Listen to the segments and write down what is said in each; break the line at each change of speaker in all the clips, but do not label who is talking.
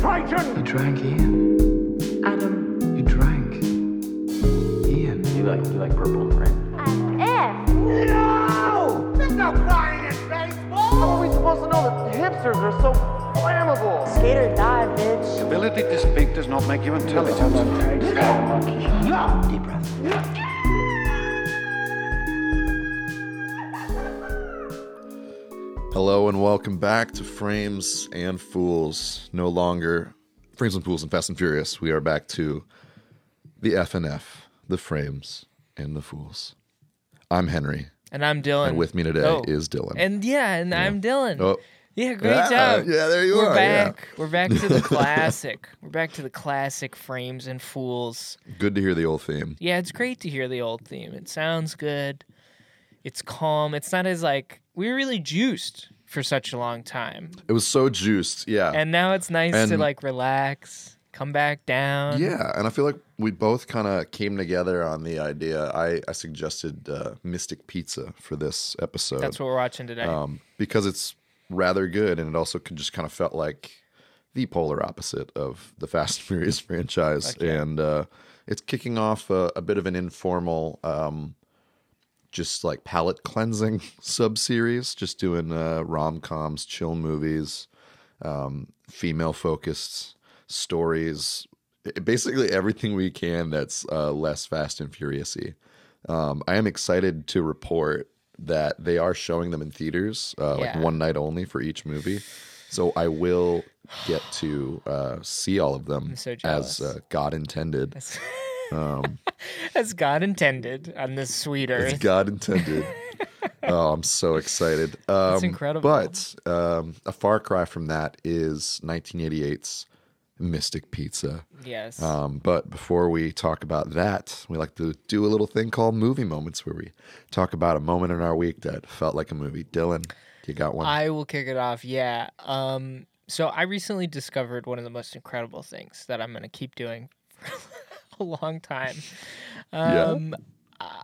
Triton!
You drank Ian.
Adam.
You drank Ian.
You like you like purple, right?
No! There's no crying in baseball! How are we supposed to know that hipsters are so flammable?
Skate or die, bitch.
Ability to speak does not make you intelligent. No!
Deep breath.
Hello and welcome back to Frames and Fools. No longer Frames and Fools and Fast and Furious. We are back to the FNF, the Frames and the Fools. I'm Henry,
And I'm Dylan.
and with me today
Oh.
is Dylan.
And yeah, and I'm Dylan.
oh,
Yeah, great
Yeah,
job.
yeah, there you
We're
are, yeah.
back. We're back to the classic. We're back to the classic frames and fools.
good to hear the old theme.
Yeah, it's great to hear the old theme. It sounds good. It's calm. It's not as like we were really juiced for such a long time.
It was so juiced, yeah.
And now it's nice to like relax, come back down.
yeah, and I feel like we both kind of came together on the idea. I, I suggested uh, Mystic Pizza for this episode.
That's what we're watching today.
um, because it's rather good, and it also could just kind of felt like the polar opposite of the Fast and Furious franchise,
yeah.
and uh, it's kicking off a, a bit of an informal, um, just like palate cleansing sub series, just doing uh, rom coms, chill movies, um, female focused stories, basically everything we can that's uh, less Fast and Furiousy. Um, I am excited to report that they are showing them in theaters, uh, like one night only for each movie. So I will get to uh, see all of them
so
as uh, God intended.
As-
Um,
As God intended on this sweet
as. God intended. oh, I'm so excited. Um,
incredible.
But um, a far cry from that is 1988's Mystic Pizza.
Yes.
Um, but before we talk about that, we like to do a little thing called movie moments where we talk about a moment in our week that felt like a movie. Dylan, you got one?
I will kick it off. Yeah. Um, so I recently discovered one of the most incredible things that I'm going to keep doing a long time.
Yeah?
Um, uh,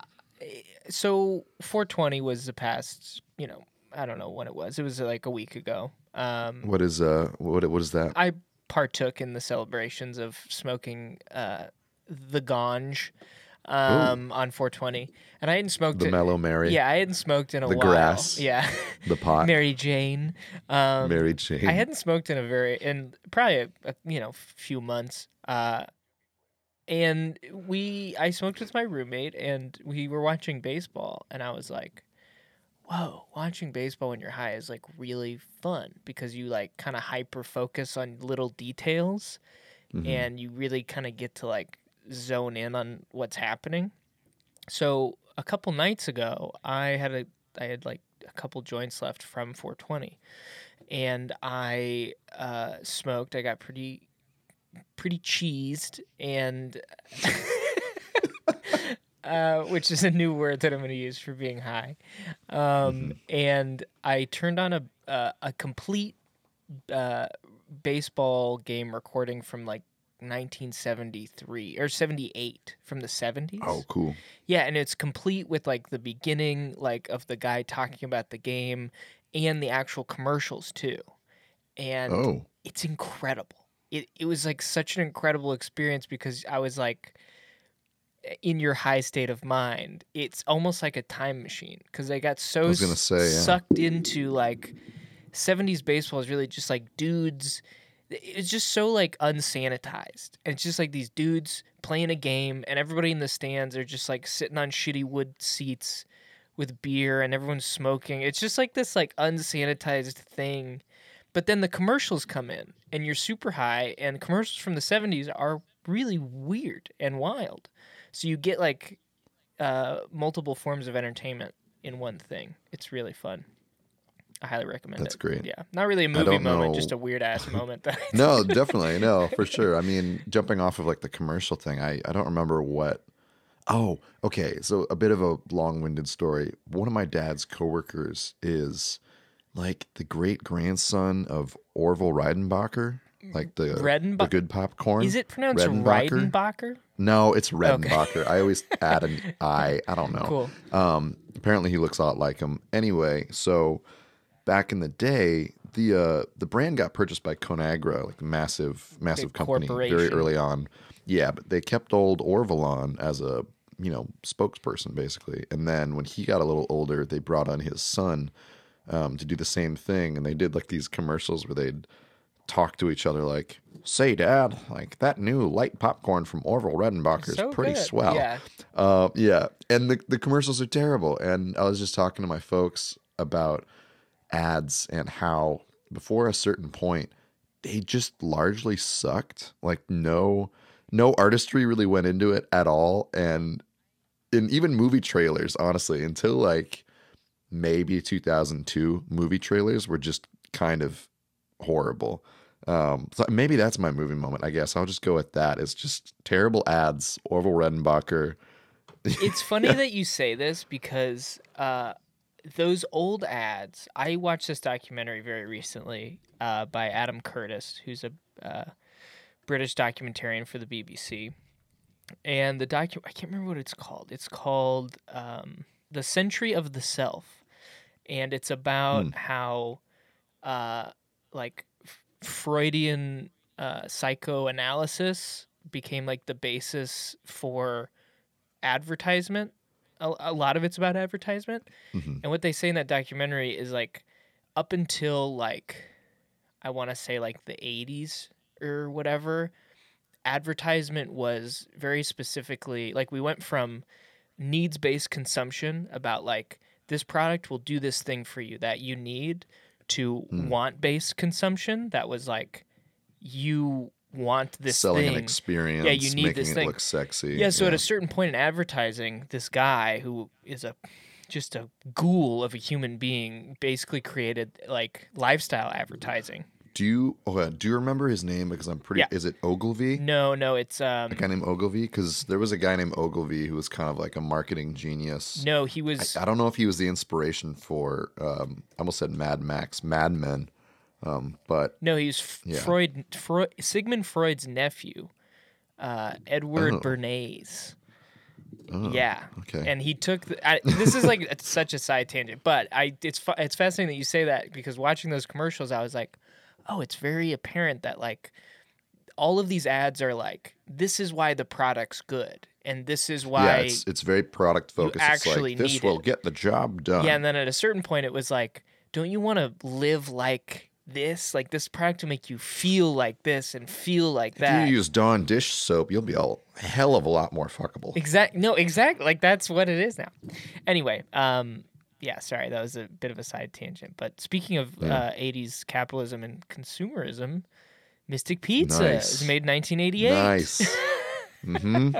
so 420 was the past, you know, I don't know when it was. It was like a week ago. Um,
what is uh what what is that?
I partook in the celebrations of smoking uh, the ganj um, on 420, and I hadn't smoked
the
it.
Mellow Mary,
Yeah, I hadn't smoked in a while.
The
while.
grass.
Yeah.
the pot,
Mary Jane. Um,
Mary Jane.
I hadn't smoked in a very in probably a, a you know few months. Uh, and we I smoked with my roommate and we were watching baseball and I was like, "Whoa, watching baseball when you're high is like really fun because you like kind of hyper focus on little details
Mhm.
and you really kind of get to like zone in on what's happening." So, a couple nights ago, I had a I had like a couple joints left from 420 and I uh, smoked. I got pretty pretty cheesed and uh, which is a new word that I'm going to use for being high. Um, And I turned on a a, a complete uh, baseball game recording from like 1973 or 78 from the 70s.
Oh, cool.
Yeah, and it's complete with like the beginning, like of the guy talking about the game, and the actual commercials too. And
Oh,
it's incredible. It it was like such an incredible experience because I was like in your high state of mind. It's almost like a time machine because I got so
I say, yeah.
sucked into like 70s baseball is really just like dudes it's just so like unsanitized. And it's just like these dudes playing a game and everybody in the stands are just like sitting on shitty wood seats with beer and everyone's smoking. It's just like this like unsanitized thing. But then the commercials come in and you're super high and commercials from the 70s are really weird and wild. So you get like uh, multiple forms of entertainment in one thing. It's really fun. I highly recommend
That's
it.
great.
Yeah. Not really a movie moment,
know.
just a weird ass moment. That
no, definitely, no, for sure. I mean, jumping off of like the commercial thing, I I don't remember what. Oh, okay. So a bit of a long-winded story. One of my dad's coworkers is like the great grandson of Orville Reidenbacher, like the
Redenba-
the good popcorn.
Is it pronounced
Redenbacher?
Reidenbacher?
No, it's Redenbacher. I always add an I. I don't know.
Cool.
Um, apparently he looks a lot like him. Anyway, so back in the day, the uh, the brand got purchased by Conagra, like a massive massive
Big
company, very early on. Yeah, but they kept old Orville on as a you know spokesperson basically, and then when he got a little older, they brought on his son um, to do the same thing, and they did like these commercials where they'd talk to each other like, "Say, Dad, like that new light popcorn from Orville Redenbacher is
So
pretty
good.
swell."
Yeah.
Uh, yeah, and the the commercials are terrible. And I was just talking to my folks about ads and how before a certain point they just largely sucked. Like no no artistry really went into it at all, and in even movie trailers, honestly, until like maybe 2002, movie trailers were just kind of horrible. Um, so maybe that's my movie moment. I guess I'll just go with that. It's just terrible ads. Orville Redenbacher.
it's funny that you say this because uh, those old ads. I watched this documentary very recently uh, by Adam Curtis, who's a uh, British documentarian for the BBC, and the docu I can't remember what it's called. It's called um, "The Century of the Self," and it's about how uh, like F- Freudian uh, psychoanalysis became like the basis for advertisement. A, a lot of it's about advertisement. And what they say in that documentary is like up until like I want to say like the 80s or whatever, advertisement was very specifically like we went from needs based consumption about like this product will do this thing for you that you need to hmm. want based consumption that was like you want this
selling
thing.
an experience,
Yeah, you need
making
this
it
thing.
look sexy.
Yeah, so at a certain point in advertising, this guy who is a just a ghoul of a human being basically created like lifestyle advertising.
Do you do you remember his name? Because I'm pretty.
Yeah.
Is it Ogilvy?
No, no, it's um
A guy named Ogilvy? Because there was a guy named Ogilvy who was kind of like a marketing genius.
no, he was
I don't know if he was the inspiration for. Um, I almost said Mad Max, Mad Men, um, but
no, he was F-
Yeah.
Freud, Freud Sigmund Freud's nephew, uh, Edward
Oh.
Bernays.
oh,
yeah.
okay.
And he took the, I, this is like such a side tangent, but I it's it's fascinating that you say that because watching those commercials, I was like, oh, it's very apparent that like all of these ads are like this is why the product's good and this is why
yeah, it's it's very product focused. It's
actually
like this will
it.
get the job done.
yeah, and then at a certain point, it was like, don't you want to live like this? Like this product will make you feel like this and feel like
if
that.
you use Dawn dish soap, you'll be a hell of a lot more fuckable.
Exact. No, exactly. Like that's what it is now. Anyway, um, yeah. Sorry, that was a bit of a side tangent. But speaking of uh, '80s capitalism and consumerism, Mystic Pizza
Nice.
was made in 1988.
Nice. hmm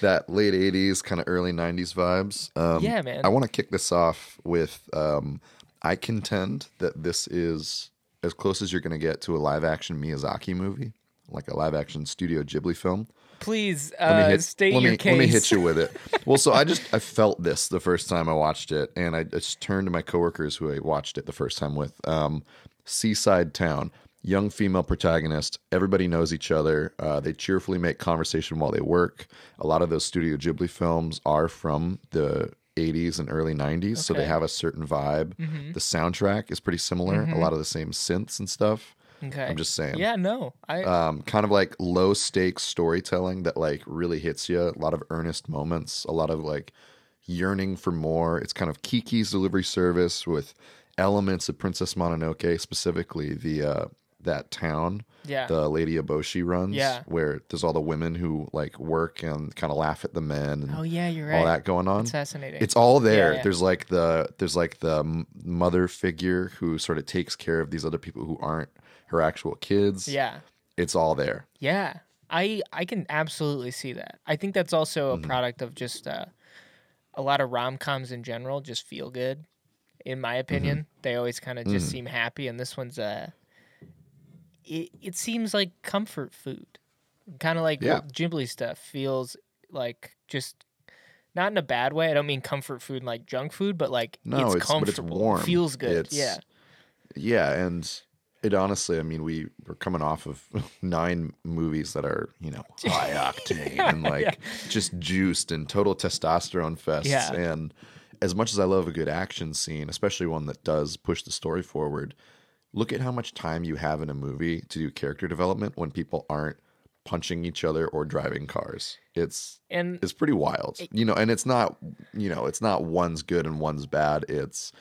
That late '80s, kind of early '90s vibes. Um,
Yeah, man.
I want to kick this off with. Um, I contend that this is as close as you're going to get to a live action Miyazaki movie, like a live action Studio Ghibli film.
Please
Let me
uh,
hit,
state
let
your
me,
case.
Let me hit you with it. Well, so I just I felt this the first time I watched it, and I just turned to my coworkers who I watched it the first time with. Um, Seaside Town, young female protagonist. Everybody knows each other. Uh, they cheerfully make conversation while they work. A lot of those Studio Ghibli films are from the 80s and early 90s, so they have a certain vibe. The soundtrack is pretty similar. A lot of the same synths and stuff.
Okay.
I'm just saying
Yeah. No. I.
um, kind of like low stakes storytelling that like really hits you. A lot of earnest moments, a lot of like yearning for more. It's kind of Kiki's delivery service with elements of Princess Mononoke, specifically the uh, that town.
Yeah.
The Lady Eboshi runs.
Yeah.
Where there's all the women who like work and kind of laugh at the men and
oh yeah, you're right.
all that going on.
It's fascinating.
It's all there.
yeah.
There's like the there's like the mother figure who sort of takes care of these other people who aren't her actual kids.
yeah.
It's all there.
Yeah, I I can absolutely see that. I think that's also
Mm-hmm.
a product of just uh, a lot of rom coms in general. Just feel good, in my opinion.
Mm-hmm.
They always kind of just seem happy, and this one's uh, it it seems like comfort food, kind of like
Yeah.
Ghibli stuff feels like. Just not in a bad way. I don't mean comfort food like junk food, but like
No,
it's,
it's- but it's warm.
Feels good.
It's-
yeah.
Yeah, and it honestly, I mean, we were coming off of nine movies that are, you know, high octane and like just juiced and total testosterone fests.
Yeah.
And as much as I love a good action scene, especially one that does push the story forward, look at how much time you have in a movie to do character development when people aren't punching each other or driving cars. It's
And
it's pretty wild. You know, and it's not you know, it's not one's good and one's bad. It's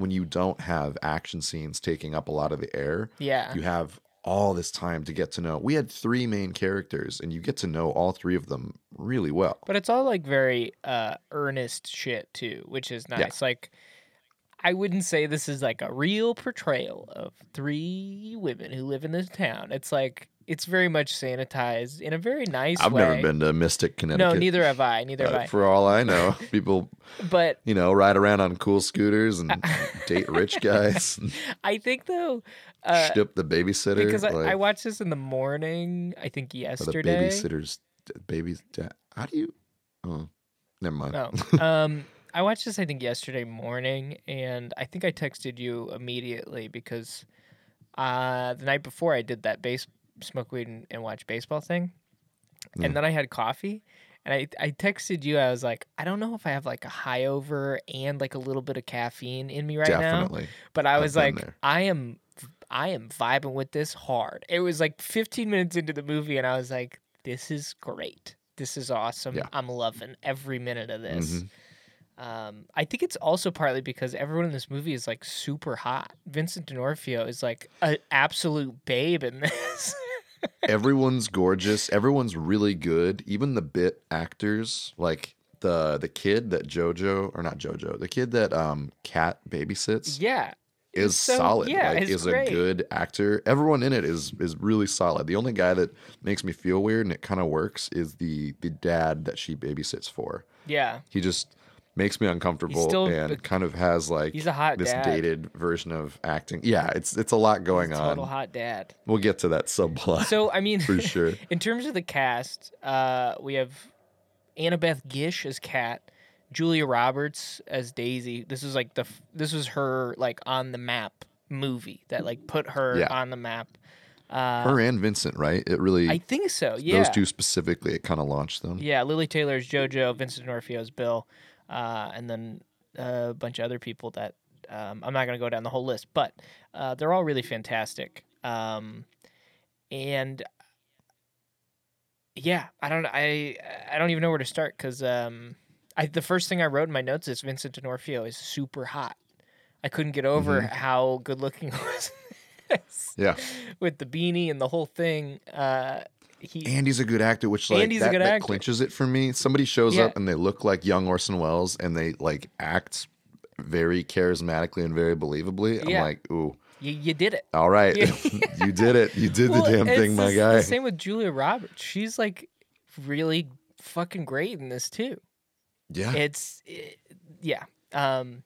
when you don't have action scenes taking up a lot of the air,
yeah.
you have all this time to get to know. We had three main characters and you get to know all three of them really well.
But it's all like very uh earnest shit too, which is nice. Like I wouldn't say this is like a real portrayal of three women who live in this town. It's like it's very much sanitized in a very nice
I've
way.
never been to Mystic, Connecticut.
No, neither have I. Neither have I.
for all I know, people,
But
you know, ride around on cool scooters and date rich guys,
I think though, uh,
ship the babysitter.
because I,
like,
I watched this in the morning. I think
or the babysitter's baby's dad. How do you? Oh, never mind.
No. um, I watched this I think yesterday morning, and I think I texted you immediately because uh, the night before I did that base smoke weed and, and watch baseball thing,
Mm.
and then I had coffee. And I, I texted you. I was like, I don't know if I have like a high over and like a little bit of caffeine in me right now.
Definitely.
But I
I've
was like. I am, I am vibing with this hard. It was like 15 minutes into the movie, and I was like, this is great. This is awesome.
Yeah.
I'm loving every minute of this.
Mhm.
Um, I think it's also partly because everyone in this movie is like super hot. Vincent D'Onofrio is like an absolute babe in this.
Everyone's gorgeous. Everyone's really good. Even the bit actors, like the the kid that JoJo or not JoJo, the kid that um Kat babysits
yeah,
is
so-
solid.
Yeah,
like is
great.
a good actor. Everyone in it is is really solid. The only guy that makes me feel weird and it kind of works is the the dad that she babysits for.
Yeah,
He just makes me uncomfortable
still
and kind of has like
he's a hot
this
dad.
dated version of acting. Yeah, it's it's a lot going on.
total hot dad.
We'll get to that subplot
So I mean,
for sure.
in terms of the cast, uh, we have Annabeth Gish as Kat, Julia Roberts as Daisy. This is like the this was her like on the map movie that like put her
Yeah.
on the map. Uh,
Her and Vincent, right? It really
I think so. Yeah.
those two specifically. It kind of launched them.
Yeah, Lili Taylor's JoJo, Vincent D'Onofrio's Bill, uh, and then a bunch of other people that um, I'm not going to go down the whole list, but uh, they're all really fantastic. Um, and yeah, I don't, I, I don't even know where to start because um, I the first thing I wrote in my notes is Vincent D'Onofrio is super hot. I couldn't get over how good looking he was
Yeah,
with the beanie and the whole thing. Uh, he
and he's a good actor, which like that,
good
that
actor.
clinches it for me. Somebody shows
Yeah.
up and they look like young Orson Welles, and they like act very charismatically and very believably. I'm like, ooh,
you, you did it.
all right,
Yeah.
you did it. You did
Well,
the damn thing, my guy.
The same with Julia Roberts. She's like really fucking great in this too.
yeah,
It's it, yeah. Um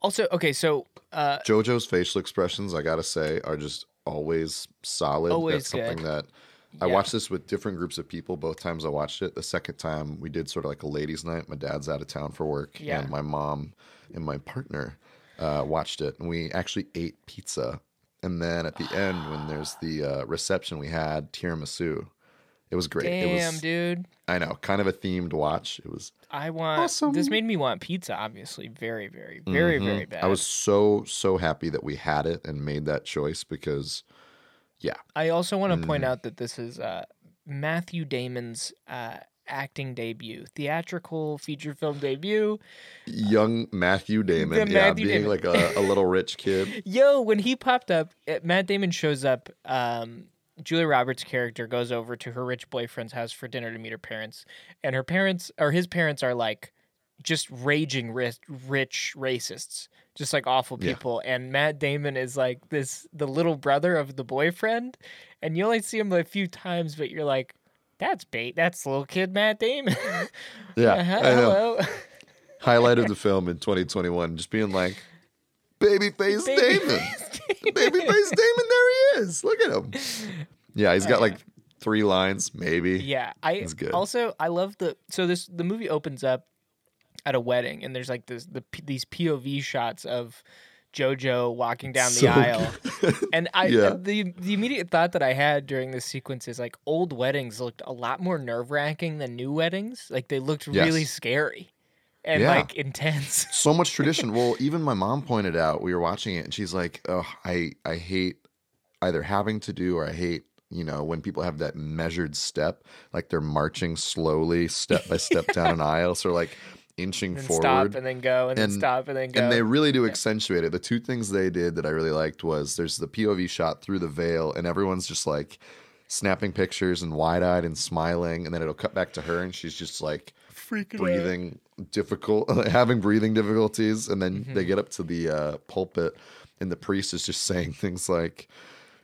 also okay, so uh
JoJo's facial expressions, I gotta say, are just always solid.
Always
That's something
good.
That I watched this with different groups of people. Both times I watched it. The second time we did sort of like a ladies' night. My dad's out of town for work,
Yeah.
and my mom and my partner uh, watched it, and we actually ate pizza. And then at the end, when there's the uh, reception, we had tiramisu. It was great. it
damn
was,
dude.
I know, kind of a themed watch. It was
I want this made me want pizza, obviously. Very, very, very,
Mhm.
very bad.
I was so so happy that we had it and made that choice because, yeah,
I also want to point
Mm.
out that this is uh Matthew Damon's uh acting debut, theatrical feature film debut.
young Matthew Damon, yeah,
Matthew
being
Damon.
like a, a little rich kid.
Yo, when he popped up, uh, Matt Damon shows up. Um, Julia Roberts' character goes over to her rich boyfriend's house for dinner to meet her parents, and her parents or his parents are like just raging rich, rich racists, just like awful
Yeah.
people. And Matt Damon is like this the little brother of the boyfriend, and you only see him a few times, but you're like, that's bait. That's little kid Matt Damon.
Yeah,
Uh-huh,
I know.
hello.
Highlight of the film in 2021, just being like, babyface
Baby
Damon,
face
babyface Damon, there he is. Look at him. Yeah, he's got like three lines, maybe.
Yeah, I
It's good.
also I love the so this the movie opens up at a wedding and there's like this the these POV shots of JoJo walking down the
So
aisle, and I
Yeah.
the the immediate thought that I had during this sequence is like old weddings looked a lot more nerve wracking than new weddings. Like they looked really scary. and
Yeah.
like intense.
so much tradition. Well, even my mom pointed out we were watching it, and she's like, "Oh, I I hate either having to do or I hate." You know, when people have that measured step, like they're marching slowly, step by step down an aisle, so like inching
and
forward.
stop and then go and, then stop and then go.
And they really do accentuate it. The two things they did that I really liked was there's the POV shot through the veil, and everyone's just like snapping pictures and wide eyed and smiling, and then it'll cut back to her, and she's just like
freaking
breathing difficult, having breathing difficulties, and then
Mm-hmm.
they get up to the uh, pulpit, and the priest is just saying things like,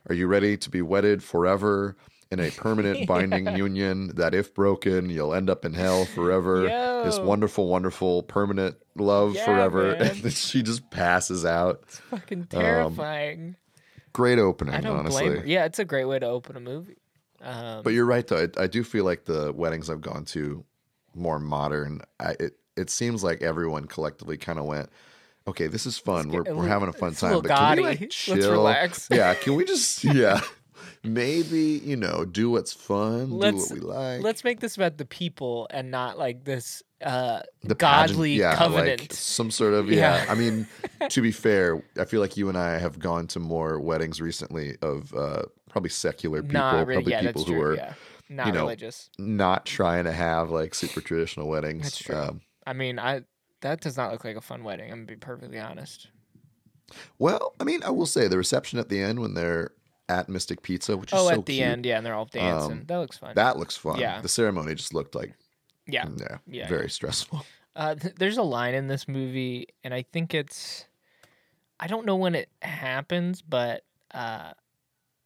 "Are you ready to be wedded forever?" In a permanent binding union that, if broken, you'll end up in hell forever. This wonderful, wonderful, permanent love
Yeah,
forever.
man.
And then she just passes out.
it's fucking terrifying.
Great opening,
I don't
Um, honestly.
blame her. Yeah, it's a great way to open a movie. Um,
But you're right, though. I, I do feel like the weddings I've gone to, more modern. I, it it seems like everyone collectively kind of went, "Okay, this is fun. We're we're having a fun
a
time,
little
but can we like
Let's relax."
Yeah, can we just yeah, maybe you know do what's fun,
Let's-
do what we like.
let's make this about the people and not like this uh,
the pageant-
godly
yeah,
covenant.
like some sort of yeah.
Yeah.
I mean, to be fair, I feel like you and I have gone to more weddings recently of uh, probably secular people,
not really.
probably
Yeah,
people who
true.
are.
Not
you know,
religious.
not trying to have like super traditional weddings.
That's true.
Um,
I mean, I that does not look like a fun wedding. I'm gonna be perfectly honest.
well, I mean, I will say the reception at the end when they're at Mystic Pizza, which is
Oh,
so
at the
cute,
end, yeah, and they're all dancing.
Um,
that looks fun.
that looks fun.
Yeah.
the ceremony just looked like
yeah.
yeah,
Yeah,
very stressful.
Uh, th- there's a line in this movie, and I think it's, I don't know when it happens, but uh,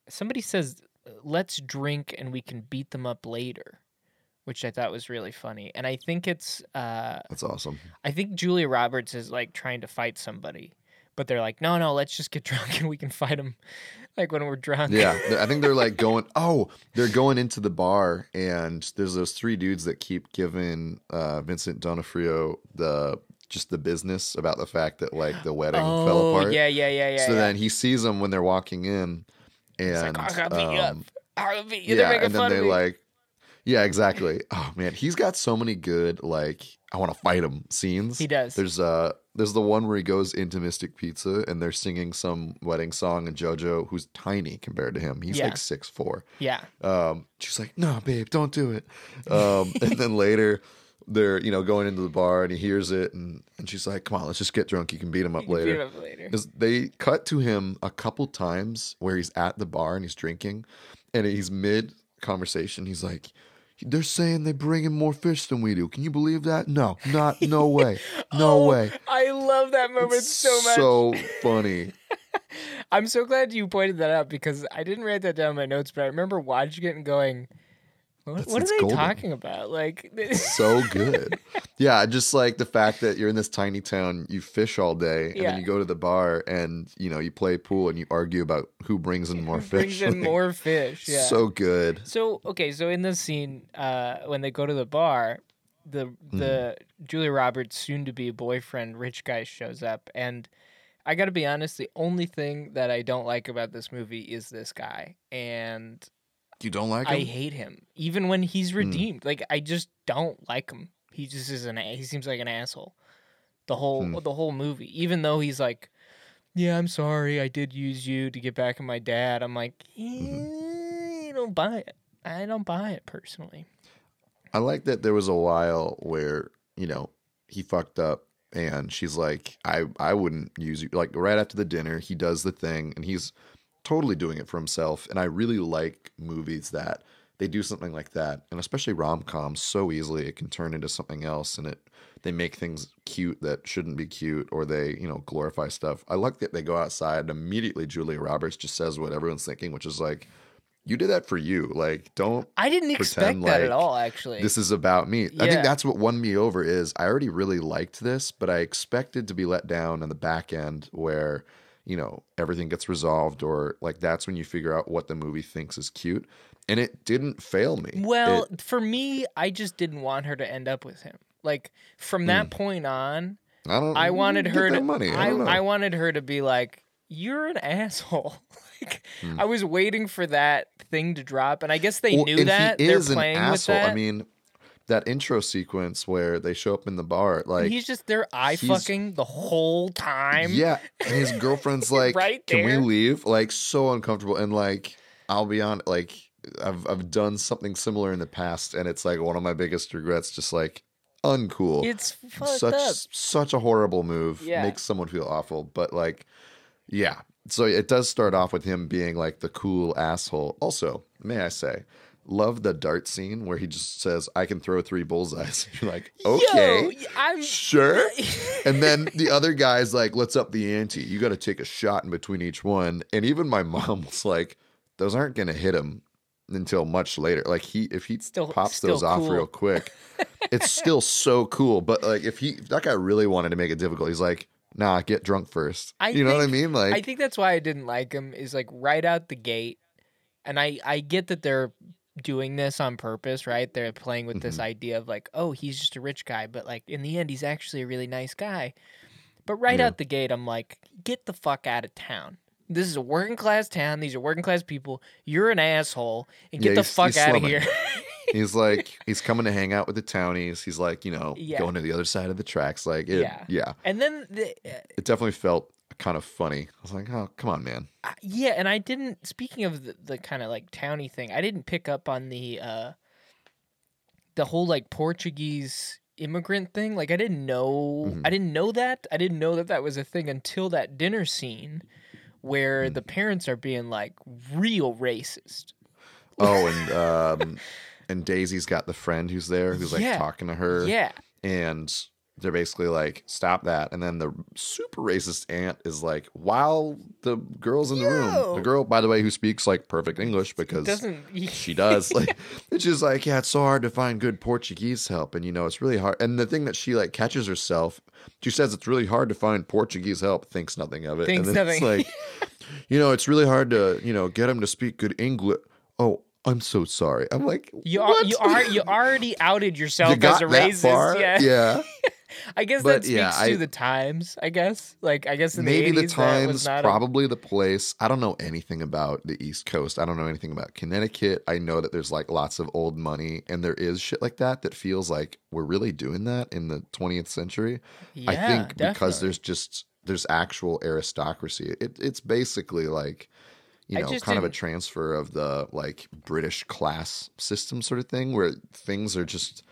somebody says, "Let's drink and we can beat them up later," which I thought was really funny. And I think it's, uh,
That's awesome.
I think Julia Roberts is like trying to fight somebody, but they're like, "No, no, let's just get drunk and we can fight them, like when we're drunk."
Yeah, I think they're like going. Oh, they're going into the bar, and there's those three dudes that keep giving uh, Vincent D'Onofrio the just the business about the fact that like the wedding fell
Oh,
apart.
yeah, yeah, yeah, yeah.
so
yeah.
then he sees them when they're walking in, and
like, "I beat you up.
um,
I beat you.
Yeah, and then they
me."
like, yeah, exactly. Oh man, he's got so many good like I want to fight him scenes.
He does.
There's uh there's the one where he goes into Mystic Pizza and they're singing some wedding song and JoJo, who's tiny compared to him, he's
Yeah.
like six four.
yeah.
Um, she's like, "No, babe, don't do it." Um, and then later, they're you know going into the bar and he hears it and and she's like, "Come on, let's just get drunk. You can beat him up
can beat
later."
him up later.
They cut to him a couple times where he's at the bar and he's drinking, and he's mid conversation. He's like, "They're saying they bring in more fish than we do. Can you believe that? No, not no way, no
Oh,
way."
I love that moment
It's
so much.
So funny.
I'm so glad you pointed that out because I didn't write that down in my notes, but I remember watching it and going, "What, what are they
golden.
talking about?" Like,
so good. Yeah, just like the fact that you're in this tiny town, you fish all day, and
Yeah.
then you go to the bar and you know you play pool and you argue about who brings in more fish.
brings in
Like,
more fish. Yeah.
So good.
So okay, so in this scene, uh, when they go to the bar, the
Mm-hmm.
the Julia Roberts' soon-to-be boyfriend, rich guy, shows up, and I got to be honest, the only thing that I don't like about this movie is this guy, and
You don't like him?
I hate him, even when he's
Hmm.
redeemed. Like I just don't like him. He just is an he seems like an asshole. The whole
Hmm.
the whole movie, even though he's like, yeah, I'm sorry, I did use you to get back at my dad. I'm like,
Mm-hmm.
I don't buy it. I don't buy it personally.
I like that there was a while where, you know, he fucked up and she's like, I, I wouldn't use you. Like right after the dinner, he does the thing and he's totally doing it for himself. And I really like movies that they do something like that. And especially rom coms so easily it can turn into something else and it they make things cute that shouldn't be cute or they, you know, glorify stuff. I like that they go outside and immediately Julia Roberts just says what everyone's thinking, which is like, you did that for you. Like, don't
I didn't expect that at all. Actually,
this is about me. I think that's what won me over is I already really liked this, but I expected to be let down on the back end where, you know, everything gets resolved or like that's when you figure out what the movie thinks is cute. And it didn't fail me.
well,
It-
for me, I just didn't want her to end up with him. Like from that point on,
I don't
I wanted her to.
money. I,
I. I wanted her to be like, "You're an asshole." like
Hmm.
I was waiting for that thing to drop, and I guess they
Well,
knew that
he
they're
an
playing with
asshole.
that.
I mean, that intro sequence where they show up in the bar, like
he's just there eye fucking the whole time.
yeah, and his girlfriend's like,
Right
"Can we leave?" Like so uncomfortable, and like I'll be on like I've I've done something similar in the past, and it's like one of my biggest regrets. Just like uncool.
It's
such
up.
such a horrible move.
Yeah.
Makes someone feel awful. But like, yeah. So it does start off with him being like the cool asshole. Also, may I say, love the dart scene where he just says, "I can throw three bullseyes." You're like, okay,
Yo, I'm
sure. and then the other guy's like, "Let's up the ante. You got to take a shot in between each one." And even my mom was like, "Those aren't gonna hit him." Until much later, like he, if he
Still-
pops
still
those off real quick, it's still so cool. But like, if he that guy really wanted to make it difficult, he's like, "Nah, get drunk first.
I
you know what I mean? Like,
I think that's why I didn't like him is like right out the gate. And I I get that they're doing this on purpose, right? They're playing with
Mm-hmm.
this idea of like, oh, he's just a rich guy, but like in the end he's actually a really nice guy. But right
Yeah.
out the gate I'm like, get the fuck out of town. This is a working class town. These are working class people. You're an asshole and
Yeah,
get the fuck out of here.
he's like, he's coming to hang out with the townies. He's like, you know,
Yeah.
going to the other side of the tracks. Like, it,
Yeah.
yeah,
and then the, uh,
it definitely felt kind of funny. I was like, oh, come on, man.
I- yeah, and I didn't. Speaking of the, the kind of like towny thing, I didn't pick up on the uh the whole like Portuguese immigrant thing. Like I didn't know.
Mhm.
I didn't know that. I didn't know that that was a thing until that dinner scene where
Mm.
the parents are being like real racist.
Oh, and um, and Daisy's got the friend who's there who's like
Yeah.
talking to her.
Yeah,
and they're basically like stop that and then the super racist aunt is like while the girl's in the room the girl by the way who speaks like perfect english because
doesn't
she does like it's just like yeah it's so hard to find good portuguese help and you know it's really hard and the thing that she like catches herself she says it's really hard to find portuguese help thinks nothing of it
Thinks
and then it's
nothing.
like you know it's really hard to you know get them to speak good english oh i'm so sorry i'm like
You are you are you already outed yourself
You
as a racist. Yeah.
yeah
I guess
But,
that speaks
yeah,
to the times. I guess. Like I guess in
maybe
the,
the
80s, that was
times
not a-
probably the place. I don't know anything about the east coast. I don't know anything about connecticut. I know that there's like lots of old money and there is shit like that that feels like we're really doing that in the 20th century. I
Yeah,
think because there's just there's actual aristocracy. It, it's basically like you
I
know kind of a transfer of the like british class system sort of thing where things are just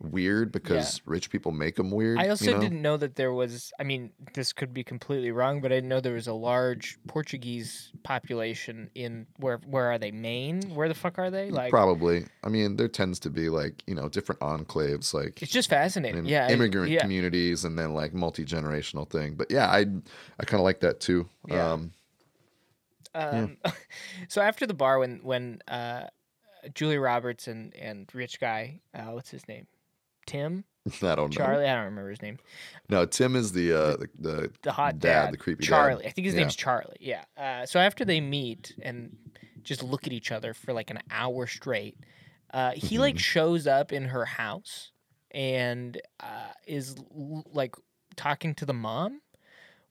weird because rich people make them weird
I also
you know?
didn't know that there was. I mean, this could be completely wrong, but I didn't know there was a large Portuguese population in where. Where are they? Maine? Where the fuck are they? Like,
Probably. I mean, there tends to be like you know different enclaves, like
it's just fascinating.
in
yeah,
immigrant
yeah.
communities, and then like multi generational thing. But yeah, I I kind of like that too.
Yeah.
Um,
Um, so after the bar, when when uh, Julie Roberts and and rich guy, uh, what's his name? Tim,
I don't know.
Charlie. I don't remember his name.
No, Tim is the uh the, the
The hot
dad,
dad,
the creepy dad.
Charlie. I think his
Yeah.
name's Charlie. Yeah. Uh, so after they meet and just look at each other for like an hour straight, uh, he
Mm-hmm.
like shows up in her house and uh, is l- like talking to the mom,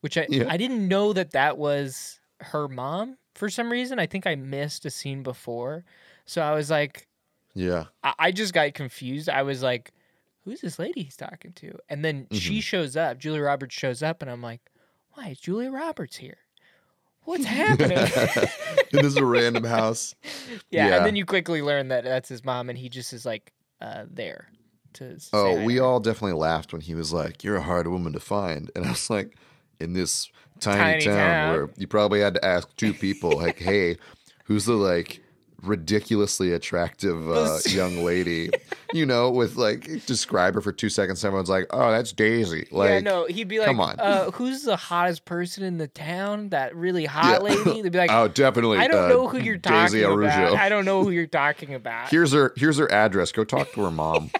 which I
Yeah.
I didn't know that that was her mom for some reason. I think I missed a scene before, so I was like,
Yeah.
I, I just got confused. I was like, who's this lady he's talking to? And then
Mm-hmm.
she shows up, Julia Roberts shows up, and I'm like, why is Julia Roberts here? What's happening?
this is a random house.
yeah,
Yeah.
and then you quickly learn that that's his mom, and he just is like uh, there to. Say
Oh, we all definitely laughed when he was like, "You're a hard woman to find," and I was like, "In this tiny,
Tiny
town,
town.
where you probably had to ask two people, like, hey, who's the like ridiculously attractive uh, young lady?" You know, with like describe her for two seconds. Everyone's like, "Oh, that's Daisy." Like,
yeah, no, he'd be like,
come on.
Uh, "Who's the hottest person in the town? That really hot
Yeah.
lady?" They'd be like,
oh, definitely.
"I don't
uh,
know who you're talking
Daisy
about.
Arujo.
I don't know who you're talking about."
Here's her. Here's her address. Go talk to her mom.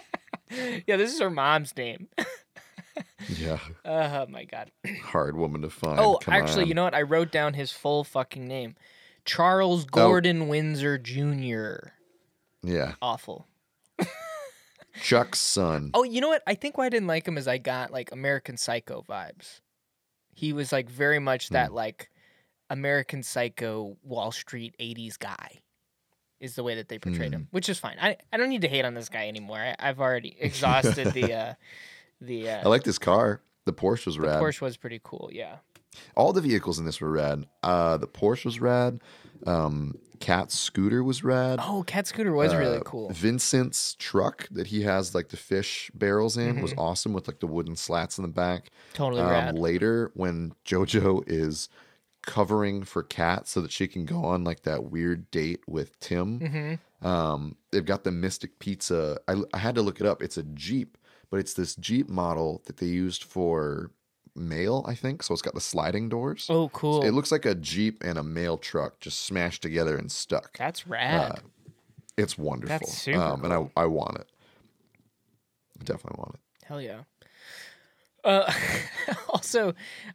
yeah, this is her mom's name.
yeah,
Oh my god.
hard woman to find.
Oh,
Come
actually,
on.
you know what? I wrote down his full fucking name. Charles
Oh.
Gordon Windsor Jr.
Yeah,
Awful.
Chuck's son.
Oh, you know what? I think why I didn't like him is I got like American Psycho vibes. He was like very much
Hmm.
that like American Psycho Wall Street 80s guy. is the way that they portrayed
Hmm.
him, which is fine. I, I don't need to hate on this guy anymore. I, I've already exhausted the uh, the uh,
I like this car. The Porsche was
the
rad.
Porsche was pretty cool. Yeah.
All the vehicles in this were rad. Uh, the Porsche was rad. Um, Kat's scooter was rad.
Oh, Kat Scooter was really
Uh,
cool.
Vincent's truck that he has like the fish barrels in was
Mm-hmm.
awesome with like the wooden slats in the back.
Totally
Um,
rad.
later, when JoJo is covering for Kat so that she can go on like that weird date with Tim,
Mm-hmm.
um, they've got the Mystic Pizza. I, I had to look it up. It's a Jeep, but it's this Jeep model that they used for mail, I think. So it's got the sliding doors.
Oh, cool.
It looks like a Jeep and a mail truck just smashed together and stuck.
That's rad.
It's wonderful.
That's super
um, and I, I want it. I definitely want it.
Hell yeah. Uh, also,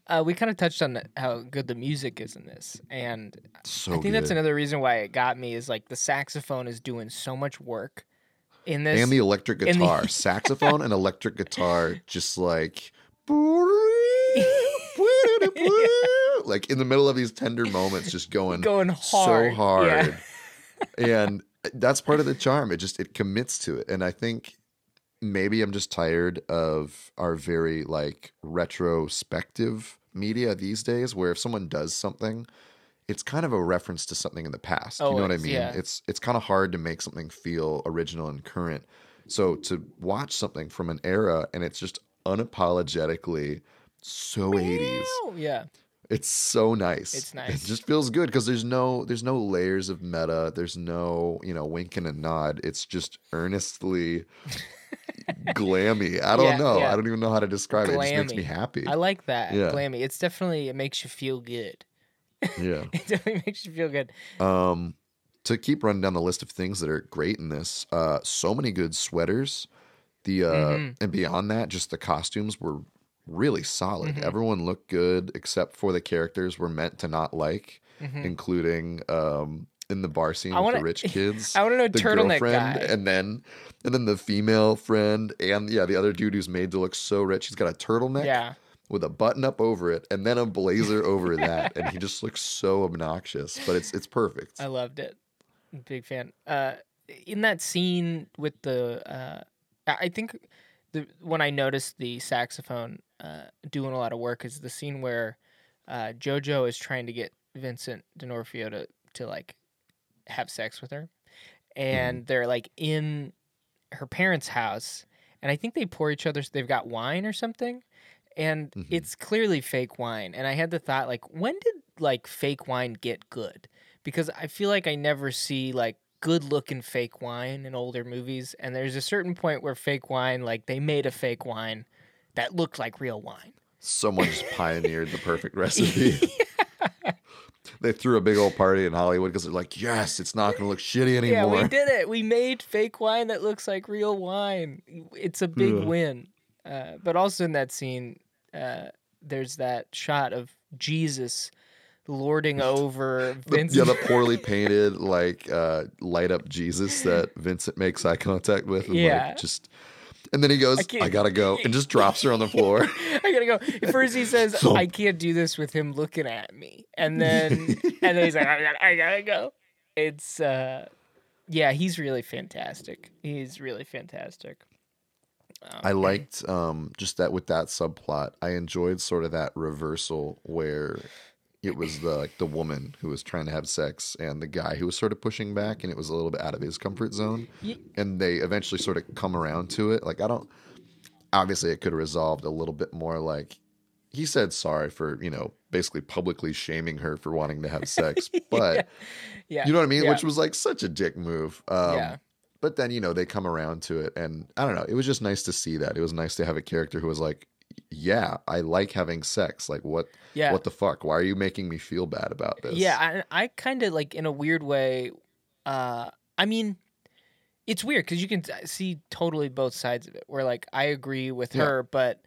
uh, we kind of touched on how good the music is in this, and
So
I think
good.
that's another reason why it got me is like the saxophone is doing so much work in this.
and the electric
and the-
guitar, saxophone and electric guitar, just like like in the middle of these tender moments, just going
Going
so
hard, yeah.
and that's part of the charm. It just it commits to it, and I think maybe I'm just tired of our very like retrospective media these days, where if someone does something. It's kind of a reference to something in the past. you oh, know what I mean?
yeah.
It's it's kind of hard to make something feel original and current. So to watch something from an era and it's just unapologetically so 80s.
Oh, yeah.
It's so nice.
It's nice.
It just feels good because there's no there's no layers of meta. There's no you know wink and a nod. It's just earnestly glammy. I don't
Yeah,
know.
yeah.
I don't even know how to describe it. It just makes me happy.
I like that.
Yeah.
Glammy. It's definitely, it makes you feel good.
yeah.
It definitely makes you feel good.
Um, to keep running down the list of things that are great in this, uh, so many good sweaters. The uh,
Mm-hmm.
and beyond that, just the costumes were really solid.
Mm-hmm.
Everyone looked good except for the characters we're meant to not like, including um in the bar scene
Mm-hmm. I
with
wanna-
the rich kids.
I wanna know
the
turtleneck
girlfriend,
guy.
and then and then the female friend, and yeah, the other dude who's made to look so rich. He's got a turtleneck
Yeah.
with a button up over it, and then a blazer over that, and he just looks so obnoxious. But it's it's perfect.
I loved it. Big fan. Uh, in that scene with the, uh, I think the when I noticed the saxophone uh, doing a lot of work is the scene where uh, JoJo is trying to get Vincent D'Onofrio to to like have sex with her, and they're like in her parents' house, and I think they pour each other. They've got wine or something, and it's clearly fake wine. And I had the thought, like, when did like fake wine get good? Because I feel like I never see like good looking fake wine in older movies, and there's a certain point where fake wine, like they made a fake wine that looked like real wine.
Someone just pioneered the perfect recipe. they threw a big old party in Hollywood because they're like, yes, it's not going to look shitty anymore.
Yeah, we did it. We made fake wine that looks like real wine. It's a big
Yeah.
win. Uh, but also in that scene, uh, there's that shot of Jesus lording over
The-
Vincent.
yeah, the poorly painted, like uh, light up Jesus that Vincent makes eye contact with, and
Yeah.
like just, and then he goes, I,
can't-
gotta go, and just drops her on the floor.
I gotta go. First he says, "I can't do this with him looking at me," and then and then he's like, "I gotta, I gotta go." It's uh, yeah, he's really fantastic. He's really fantastic.
I liked um, just that with that subplot. I enjoyed sort of that reversal where it was the like the woman who was trying to have sex and the guy who was sort of pushing back, and it was a little bit out of his comfort zone.
Ye-
And they eventually sort of come around to it. Like I don't. Obviously, it could have resolved a little bit more. Like he said sorry for you know basically publicly shaming her for wanting to have sex, but
Yeah,
you know what I mean?
Yeah.
Which was like such a dick move. Um,
Yeah.
But then, you know, they come around to it. And I don't know. It was just nice to see that. It was nice to have a character who was like, yeah, I like having sex. Like, what,
Yeah.
what the fuck? Why are you making me feel bad about this?
Yeah, I, I kind of like in a weird way. Uh, I mean, it's weird because you can see totally both sides of it. Where like I agree with
Yeah.
her, but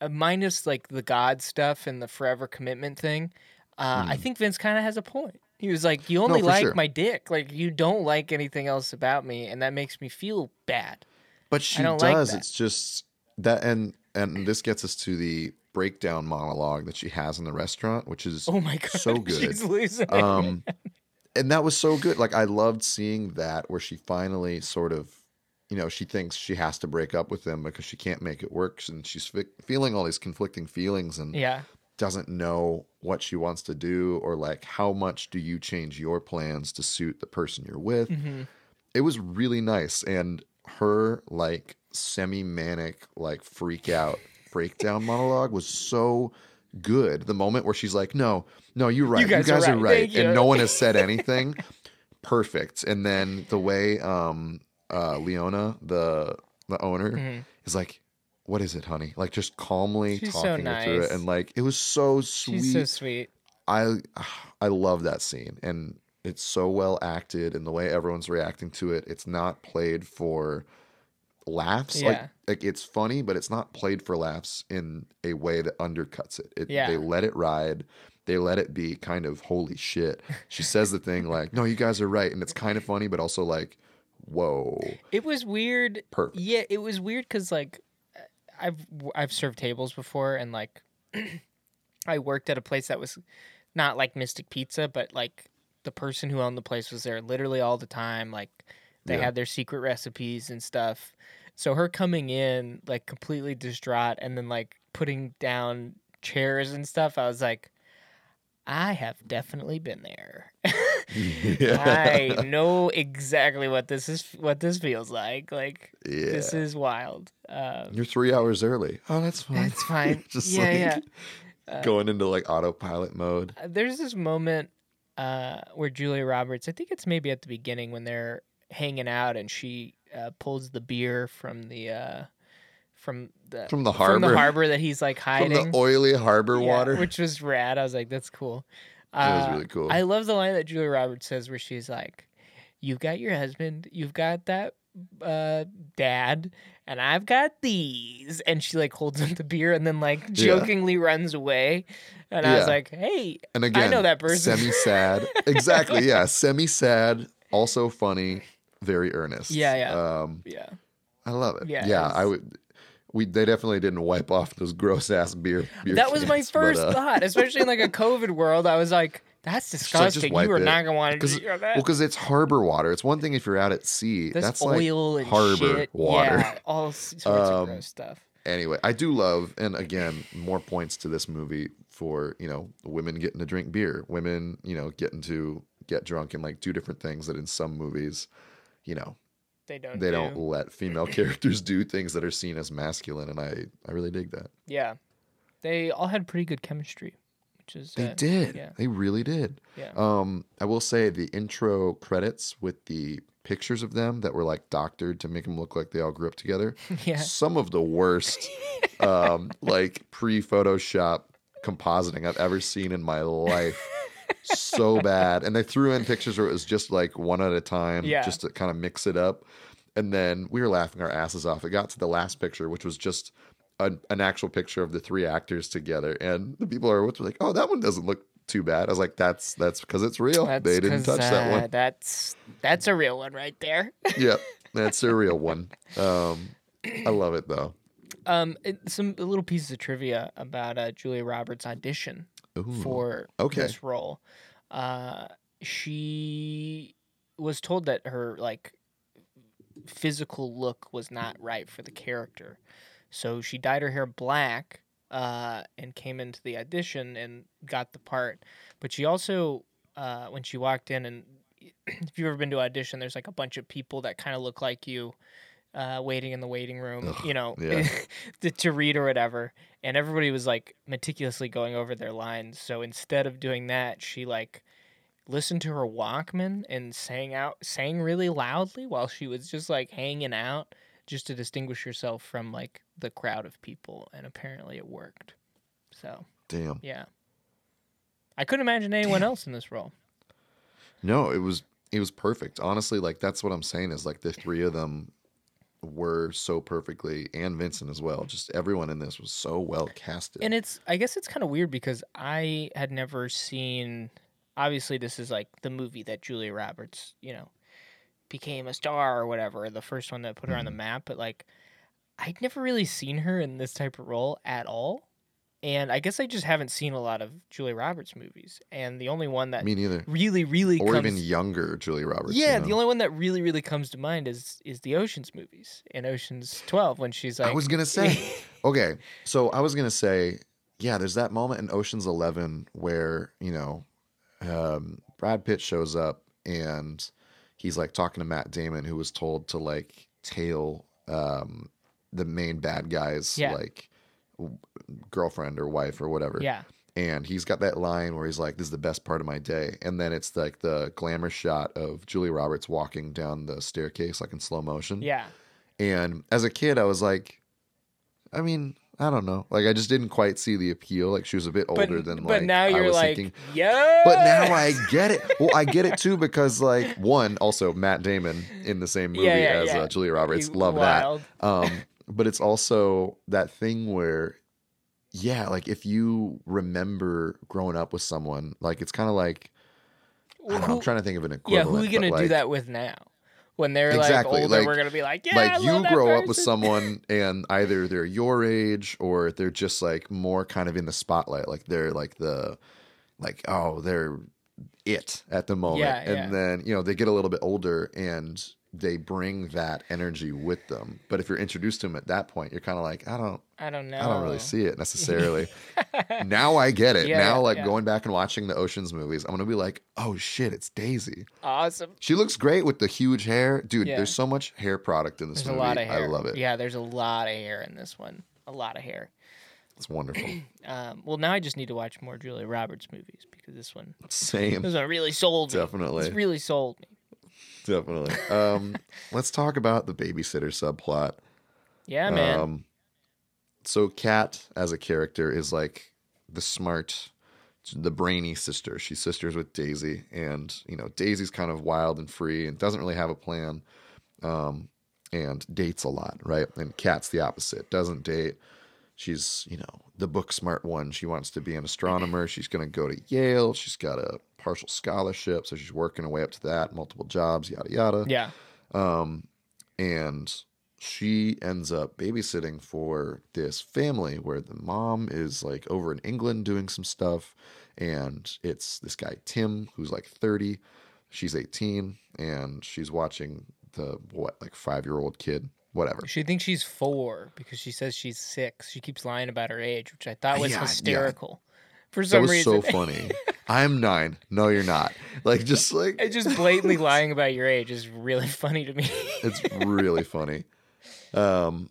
uh, minus like the God stuff and the forever commitment thing, uh, I think Vince kind of has a point. He was like, "You only
Hmm. for
like
sure.
my dick. Like you don't like anything else about me, and that makes me feel bad."
But she
don't like
it's just that. And, and this gets us to the breakdown monologue that she has in the restaurant, which is
Oh my god,
so good.
she's losing. it.
um and that was so good. Like I loved seeing that where she finally sort of, you know, she thinks she has to break up with him because she can't make it work, and she's fe- feeling all these conflicting feelings and
Yeah.
doesn't know what she wants to do or like how much do you change your plans to suit the person you're with. It was really nice, and her like semi manic like freak out breakdown monologue was so good. The moment where she's like, "No, no, you're right. You guys,
guys are
are
right.
right," and no one has said anything. Perfect. And then the way um uh Leona, the the owner, is like, "What is it, honey?" Like just calmly
Mm-hmm. She's so
talking her through it, and like it was so sweet.
She's so sweet.
I I love that scene and it's so well acted and the way everyone's reacting to it. It's not played for laughs. Like like it's funny, but it's not played for laughs in a way that undercuts it. it
Yeah.
They let it ride. They let it be kind of holy shit. She says the thing like, "No, you guys are right," and it's kind of funny, but also like, "Whoa,
It was weird.
perfect."
Yeah, it was weird because like I've I've served tables before and like I worked at a place that was not like Mystic Pizza, but like the person who owned the place was there literally all the time. Like they
Yeah.
had their secret recipes and stuff. So her coming in like completely distraught and then like putting down chairs and stuff, I was like, I have definitely been there. I know exactly what this is what this feels like. Like
Yeah.
this is wild. Um,
You're three hours early. Oh, that's fine.
That's fine.
Just
Yeah,
like
yeah. Uh,
going into like autopilot mode.
there's this moment uh, where Julia Roberts, I think it's maybe at the beginning when they're hanging out and she uh, pulls the beer from the uh, from the
From the harbor
from the
harbor.
that he's like
From
hiding
the oily harbor
Yeah,
water.
which was rad. I was like, that's cool.
That was
Uh,
really cool.
I love the line that Julia Roberts says where she's like, You've got your husband, you've got that uh dad, and I've got these and she like holds up the beer and then like
Yeah.
jokingly runs away. And I was like, Hey,
And again, I
know that person.
Semi sad. exactly. Yeah. Semi sad. Also funny. Very earnest.
Yeah, yeah.
Um,
yeah.
I love it.
Yeah,
Yeah. I would. We they definitely didn't wipe off those gross ass beer. beer
That was my
cans, but,
first
uh,
thought, especially in like a COVID world. I was like, that's disgusting.
wipe
you are
it.
not gonna want to do
well, because it's harbor water. It's one thing if you're out at sea.
There's
That's
oil
like
and
harbor
shit.
water.
Yeah, all sorts of
Um,
gross stuff.
anyway, I do love, and again, more points to this movie for you know women getting to drink beer, women you know getting to get drunk, and like do different things that in some movies, you know,
They don't.
they
do.
don't let female characters do things that are seen as masculine, and I I really dig that.
Yeah, they all had pretty good chemistry, which is
They
uh,
did,
Yeah,
they really did.
yeah.
Um, I will say the intro credits with the pictures of them that were like doctored to make them look like they all grew up together.
yeah.
some of the worst um like pre-photoshop compositing I've ever seen in my life. So bad. And they threw in pictures where it was just like one at a time,
Yeah.
just to kind of mix it up. And then we were laughing our asses off. It got to the last picture, which was just an, an actual picture of the three actors together. And the people are like, "Oh, that one doesn't look too bad." I was like, "That's that's because it's real.
That's
they didn't touch that
uh,
one."
That's that's a real one right there.
yep, that's a real one. Um, I love it though.
Um, some little pieces of trivia about uh, Julia Roberts' audition
Ooh.
for
okay.
this role. Uh, she was told that her like physical look was not right for the character, so she dyed her hair black uh, and came into the audition and got the part. But she also, uh, when she walked in, and if you've ever been to audition, there's like a bunch of people that kind of look like you. Uh, waiting in the waiting room,
Ugh,
you know,
yeah.
to, to read or whatever. And everybody was like meticulously going over their lines. So instead of doing that, she like listened to her Walkman and sang out, sang really loudly while she was just like hanging out, just to distinguish herself from like the crowd of people. And apparently it worked. So
Damn.
yeah, I couldn't imagine anyone else in this role.
No, it was it was perfect. Honestly, like that's what I'm saying is like the three of them were so perfectly and Vincent as well. Just everyone in this was so well casted.
And it's I guess it's kind of weird because I had never seen obviously this is like the movie that Julia Roberts, you know, became a star or whatever, the first one that put her on the mm-hmm. map, but like I'd never really seen her in this type of role at all. And I guess I just haven't seen a lot of Julia Roberts movies. And the only one that
Me neither.
really, really
Or
comes
even younger Julia Roberts.
yeah,
you know?
the only one that really, really comes to mind is is the Ocean's movies in Ocean's Twelve when she's like,
I was gonna say. okay, so I was gonna say, yeah. There's that moment in Ocean's Eleven where you know, um, Brad Pitt shows up and he's like talking to Matt Damon, who was told to like tail um, the main bad guy's
Yeah.
like girlfriend or wife or whatever.
yeah,
and he's got that line where he's like, "This is the best part of my day," and then it's like the glamour shot of Julia Roberts walking down the staircase like in slow motion.
yeah,
And as a kid, I was like, I mean, I don't know, like I just didn't quite see the appeal. Like she was a bit
but
older than
but
like
now you're
was
like,
thinking.
yeah,
But now I get it. Well, I get it too because like one, also Matt Damon in the same movie
Yeah, yeah,
as
yeah.
Uh, Julia Roberts.
You
Love
wild.
that. Um, but it's also that thing where, yeah, like if you remember growing up with someone, like it's kind of like I don't know, I'm trying to think of an equivalent.
yeah, who are we
but,
gonna do that with now? When they're
Exactly,
like older,
like-
we're gonna be like, yeah,
like you grow up with someone and either they're your age or they're just like more kind of in the spotlight like they're like the like oh they're it at the moment
Yeah,
and
yeah.
then you know they get a little bit older and they bring that energy with them but if you're introduced to them at that point you're kind of like i don't
I don't know.
i don't really see it necessarily now i get it
Yeah,
now like
yeah.
going back and watching the oceans movies i'm gonna be like oh shit it's daisy
Awesome.
she looks great with the huge hair dude
Yeah.
there's so much hair product in this
There's a
movie
lot of hair.
i love it
Yeah, there's a lot of hair in this one. A lot of hair.
It's wonderful.
Um, well, now I just need to watch more Julia Roberts movies because this one,
Same.
this one really sold me.
Definitely.
This really sold me.
Definitely. Um, let's talk about the babysitter subplot.
Yeah, man.
Um, so Kat as a character is like the smart, the brainy sister. She's sisters with Daisy, and you know Daisy's kind of wild and free and doesn't really have a plan, um, and dates a lot, right? And Kat's the opposite. Doesn't date. She's you know the book smart one. She wants to be an astronomer. She's going to go to Yale. She's got a partial scholarship, so she's working her way up to that. Multiple jobs, yada yada
yeah.
um, and she ends up babysitting for this family where the mom is like over in England doing some stuff, and it's this guy Tim who's like thirty, she's eighteen, and she's watching the what like five year old kid, whatever.
She thinks she's four because she says she's six. She keeps lying about her age, which I thought was
Yeah, yeah.
For
That was
reason,
so funny. I'm nine. No, you're not. Like just like
it's just blatantly lying about your age is really funny to me.
it's really funny um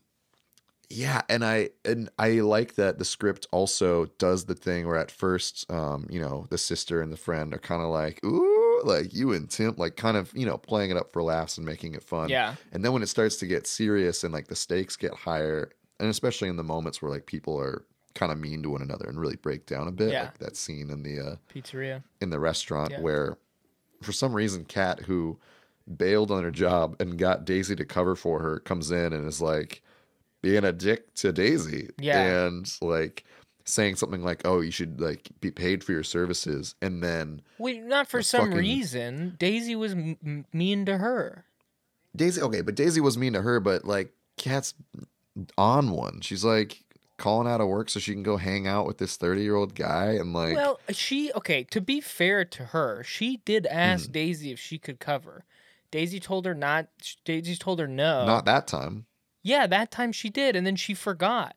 yeah and i and i like that the script also does the thing where at first um you know the sister and the friend are kind of like ooh like you and tim like kind of you know playing it up for laughs and making it fun
yeah,
and then when it starts to get serious and like the stakes get higher and especially in the moments where like people are kind of mean to one another and really break down a bit
Yeah.
like that scene in the uh
pizzeria.
in the restaurant
Yeah.
where for some reason Kat who bailed on her job and got Daisy to cover for her comes in and is like being a dick to Daisy
Yeah.
and like saying something like oh you should like be paid for your services and then
Wait, not for some
fucking-
reason. Daisy was m- mean to her.
Daisy okay but Daisy was mean to her but like Kat's on one she's like calling out of work so she can go hang out with this 30 year old guy and like
well, she okay. To be fair to her, she did ask
Hmm.
Daisy if she could cover. Daisy told her not. Daisy told her no.
not that time
Yeah, that time she did, and then she forgot.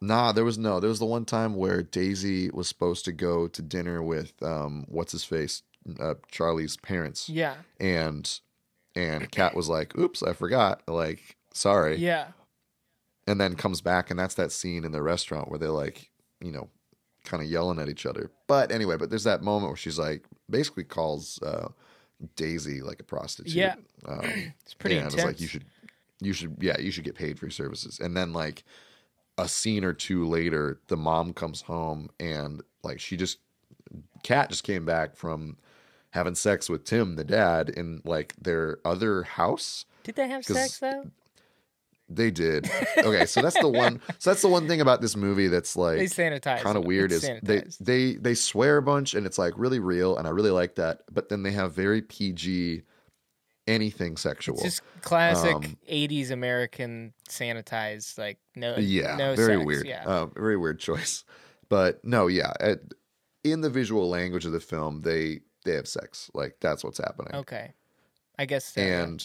Nah, there was no. There was the one time where Daisy was supposed to go to dinner with um what's his face, uh, Charlie's parents,
Yeah,
and and Kat was like, "Oops, I forgot." Like, sorry.
yeah,
And then comes back, and that's that scene in the restaurant where they're like, you know, kind of yelling at each other. But anyway, but there's that moment where she's like, basically calls uh, Daisy like a prostitute.
Yeah.
Um,
it's pretty
and
intense.
it's like you should you should yeah you should get paid for your services and then like a scene or two later the mom comes home and like she just Kat just came back from having sex with tim the dad in like their other house
Did they have sex though?
They did okay so that's the one so that's the one thing about this movie that's like
They sanitized.
kind of weird is they
sanitized.
they they swear a bunch and it's like really real and I really like that but then they have very PG anything sexual
It's just classic
Um,
'80s American sanitized, like no,
yeah
no
very
sex,
weird
Yeah,
uh, very weird choice But no, yeah, at, in the visual language of the film, they they have sex. Like that's what's happening.
Okay. I guess so.
And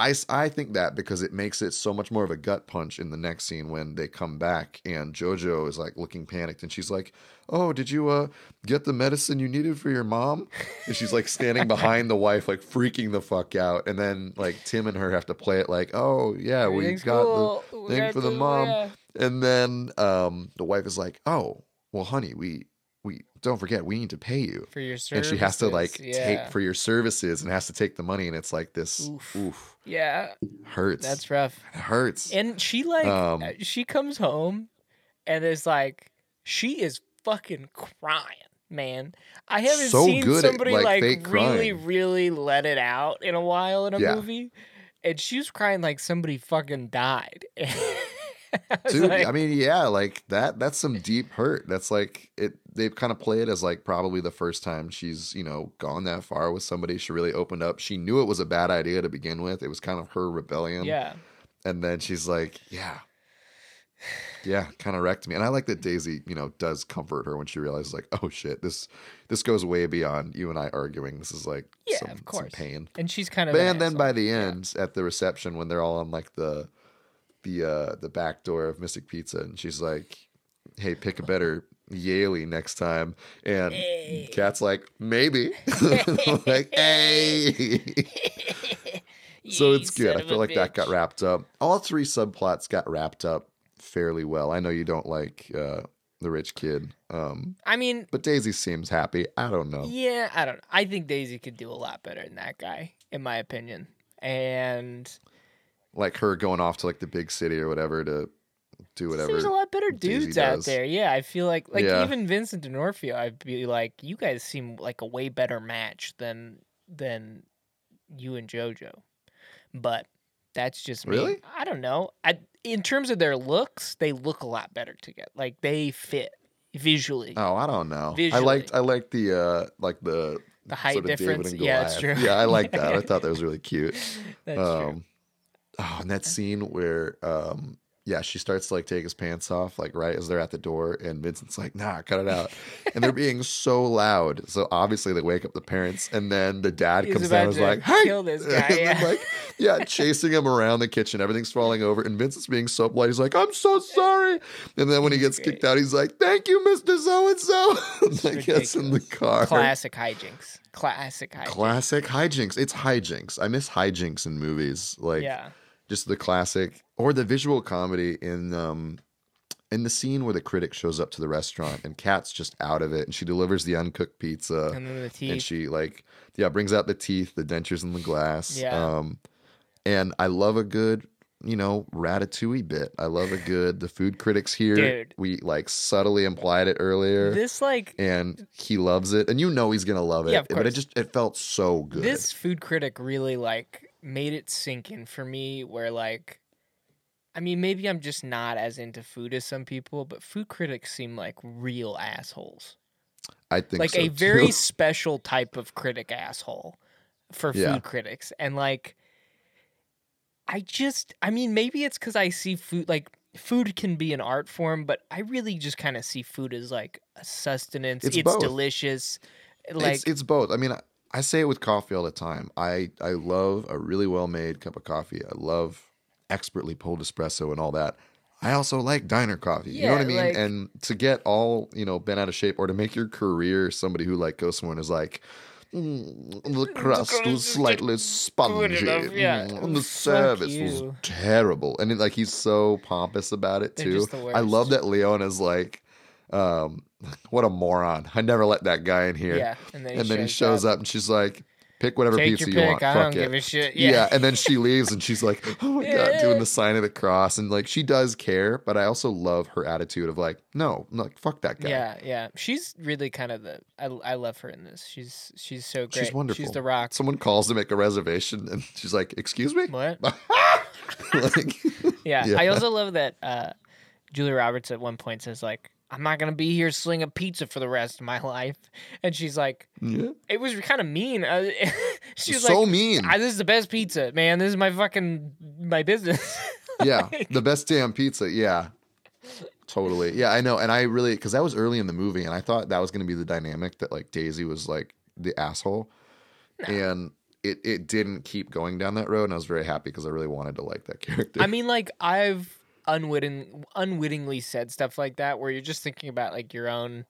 I, I think that because it makes it so much more of a gut punch in the next scene when they come back and Jojo is like looking panicked and she's like, "Oh, did you uh get the medicine you needed for your mom?" And she's like standing behind the wife like freaking the fuck out and then like Tim and her have to play it like, "Oh, yeah, we
Everything's
got
cool.
the
We
thing
got
for the mom." And then um the wife is like, "Oh, well honey, we don't forget we need to pay you."
for your services.
and she has to like
yeah.
take for your services and has to take the money and it's like this
Oof.
oof,
Yeah,
hurts
that's rough.
it hurts
And she like
Um,
uh, she comes home and is like she is fucking crying, man. I haven't
So
seen
good at,
somebody
like,
like, really, really let it out in a while in a
Yeah.
movie. And she was crying like somebody fucking died. I
dude
like,
i mean yeah like that that's some deep hurt. That's like it they've kind of played as like probably the first time she's you know gone that far with somebody. She really opened up. She knew it was a bad idea to begin with. It was kind of her rebellion.
Yeah,
and then she's like yeah. Yeah kind of wrecked me. And i like that daisy you know does comfort her when she realizes like oh shit this this goes way beyond you and i arguing. This is like
Yeah,
some,
of
some
course.
pain.
And she's kind of.
But
an
and then by the
Yeah.
end at the reception when they're all on like the the uh the back door of Mystic Pizza and she's like, Hey, pick a better Yalie next time. And
Hey.
Kat's like, maybe. like, hey. so it's good. I feel like that got wrapped up. All three subplots got wrapped up fairly well. I know you don't like uh the rich kid. Um
I mean,
but Daisy seems happy. I don't know.
Yeah, I don't. I think Daisy could do a lot better than that guy, in my opinion. And
Like her going off to like the big city or whatever to do whatever.
there's a lot better
Daisy
dudes out
does.
there. Yeah, I feel like like
Yeah.
even Vincent D'Onofrio, I'd be like, you guys seem like a way better match than than you and JoJo. But that's just me.
Really?
I don't know. I in terms of their looks, they look a lot better together. Like they fit visually.
Oh, I don't know. I liked I liked the uh like the
the height
sort of
difference. Yeah, it's true.
Yeah, I like that. I thought that was really cute.
that's true.
Oh, and that scene where um yeah, she starts to like take his pants off, like right as they're at the door, and Vincent's like, nah, cut it out. And they're being so loud. So obviously they wake up the parents, and then the dad
He's
comes down and is like, Hey!
kill this guy,
and
yeah.
like, yeah, chasing him around the kitchen, everything's falling over, and Vincent's being so polite. He's like, I'm so sorry. And then when he gets kicked out, he's like, Thank you, Mr. So and so. I gets in the car.
Classic hijinks. Classic hijinks.
Classic hijinks. It's hijinks. I miss hijinks in movies. Like
yeah.
Just the classic or the visual comedy in um in the scene where the critic shows up to the restaurant and Kat's just out of it and she delivers the uncooked pizza
And then the
and she like yeah brings out the teeth the dentures in the glass
Yeah.
um and i love a good you know ratatouille bit. I love a good the food critics here.
Dude.
we like subtly implied it earlier
this like
and he loves it. And you know he's gonna love it
Yeah,
but it just it felt so good.
This food critic really like made it sink in for me where like I mean maybe I'm just not as into food as some people, but food critics seem like real assholes.
i think
like
so
a very special type of critic asshole for
Yeah.
food critics. And like I just I mean maybe it's cuz I see food like food can be an art form, but I really just kind of see food as like a sustenance.
It's
It's, delicious. Like
it's, it's both. I mean, I, say it with coffee all the time. I I love a really well made cup of coffee. I love expertly pulled espresso and all that. I also like diner coffee. you know what I mean?
like-
and to get all you know bent out of shape, or to make your career somebody who like goes somewhere and is like. "Mm, the crust was slightly spongy.
enough, yeah.
mm, and the service was terrible. And it, like he's so pompous about it too. I love that Leon is like, um, what a moron. I never let that guy in here
yeah, and then he,
and then he
shows,
shows up. and she's like, "Pick whatever
Take
pizza you
pick.
want.
I
Fuck
don't
it."
give a shit.
yeah.
Yeah.
and then she leaves, and she's like, "Oh my god," doing the sign of the cross, and like she does care, but I also love her attitude of like, "No, I'm like fuck that guy."
Yeah, yeah. She's really kind of the. I, I love her in this. She's she's so great.
she's wonderful.
She's the rock.
Someone calls to make a reservation, and she's like, "Excuse me."
What?
like,
Yeah.
Yeah.
I also love that uh, Julia Roberts at one point says like, "I'm not gonna be here slinging a pizza for the rest of my life," and she's like,
yeah,
"It was kind of mean." Uh, she's
so
like,
mean.
"Ah, "This is the best pizza, man. This is my fucking my business."
yeah, the best damn pizza. Yeah, totally. Yeah, I know. And I really because that was early in the movie, and I thought that was going to be the dynamic that like Daisy was like the asshole, and it it didn't keep going down that road, and I was very happy because I really wanted to like that character.
I mean, like I've unwitting unwittingly said stuff like that where you're just thinking about like your own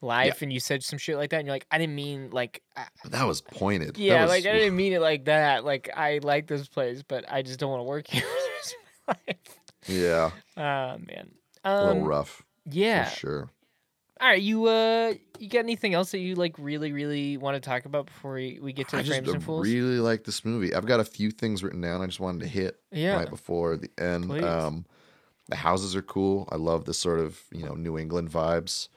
life and you said some shit like that and you're like I didn't mean like I,
that was pointed.
Yeah
was-
like I didn't mean it like that like I like this place but I just don't want to work here for the rest of my life.
yeah,
Oh man.
a little
Um,
rough
yeah.
for sure.
All right, you uh, you got anything else that you like really, really want to talk about before we, we get to
I
the frames and fools?
I really like this movie. I've got a few things written down. I just wanted to hit
Yeah.
right before the end.
Please.
Um, the houses are cool. I love the sort of you know New England vibes.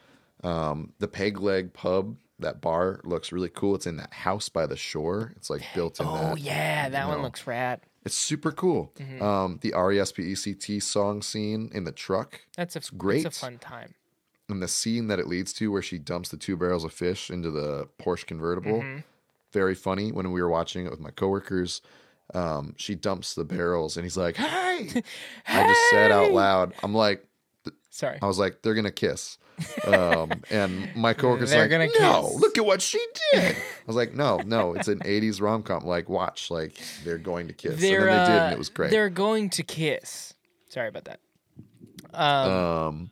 Um, the Peg Leg Pub, that bar looks really cool. It's in that house by the shore. It's like built in
Oh
that.
yeah, that one
know.
looks rad.
It's super cool.
Mm-hmm.
Um, the R E S P E C T song scene in the truck
That's a
great.
It's a fun time.
and the scene that it leads to where she dumps the two barrels of fish into the Porsche convertible.
Mm-hmm.
Very funny when we were watching it with my coworkers. Um, she dumps the barrels and he's like, Hey, I just said out loud, I'm like,
Sorry.
I was like, they're gonna kiss. Um, and my coworkers
They're
like,
gonna
no,
kiss."
look at what she did. I was like, no, no, it's an '80s rom com. Like, watch, like they're going to kiss,
They're
and then they did,
uh,
and it was great.
They're going to kiss. Sorry about that. Um,
Um.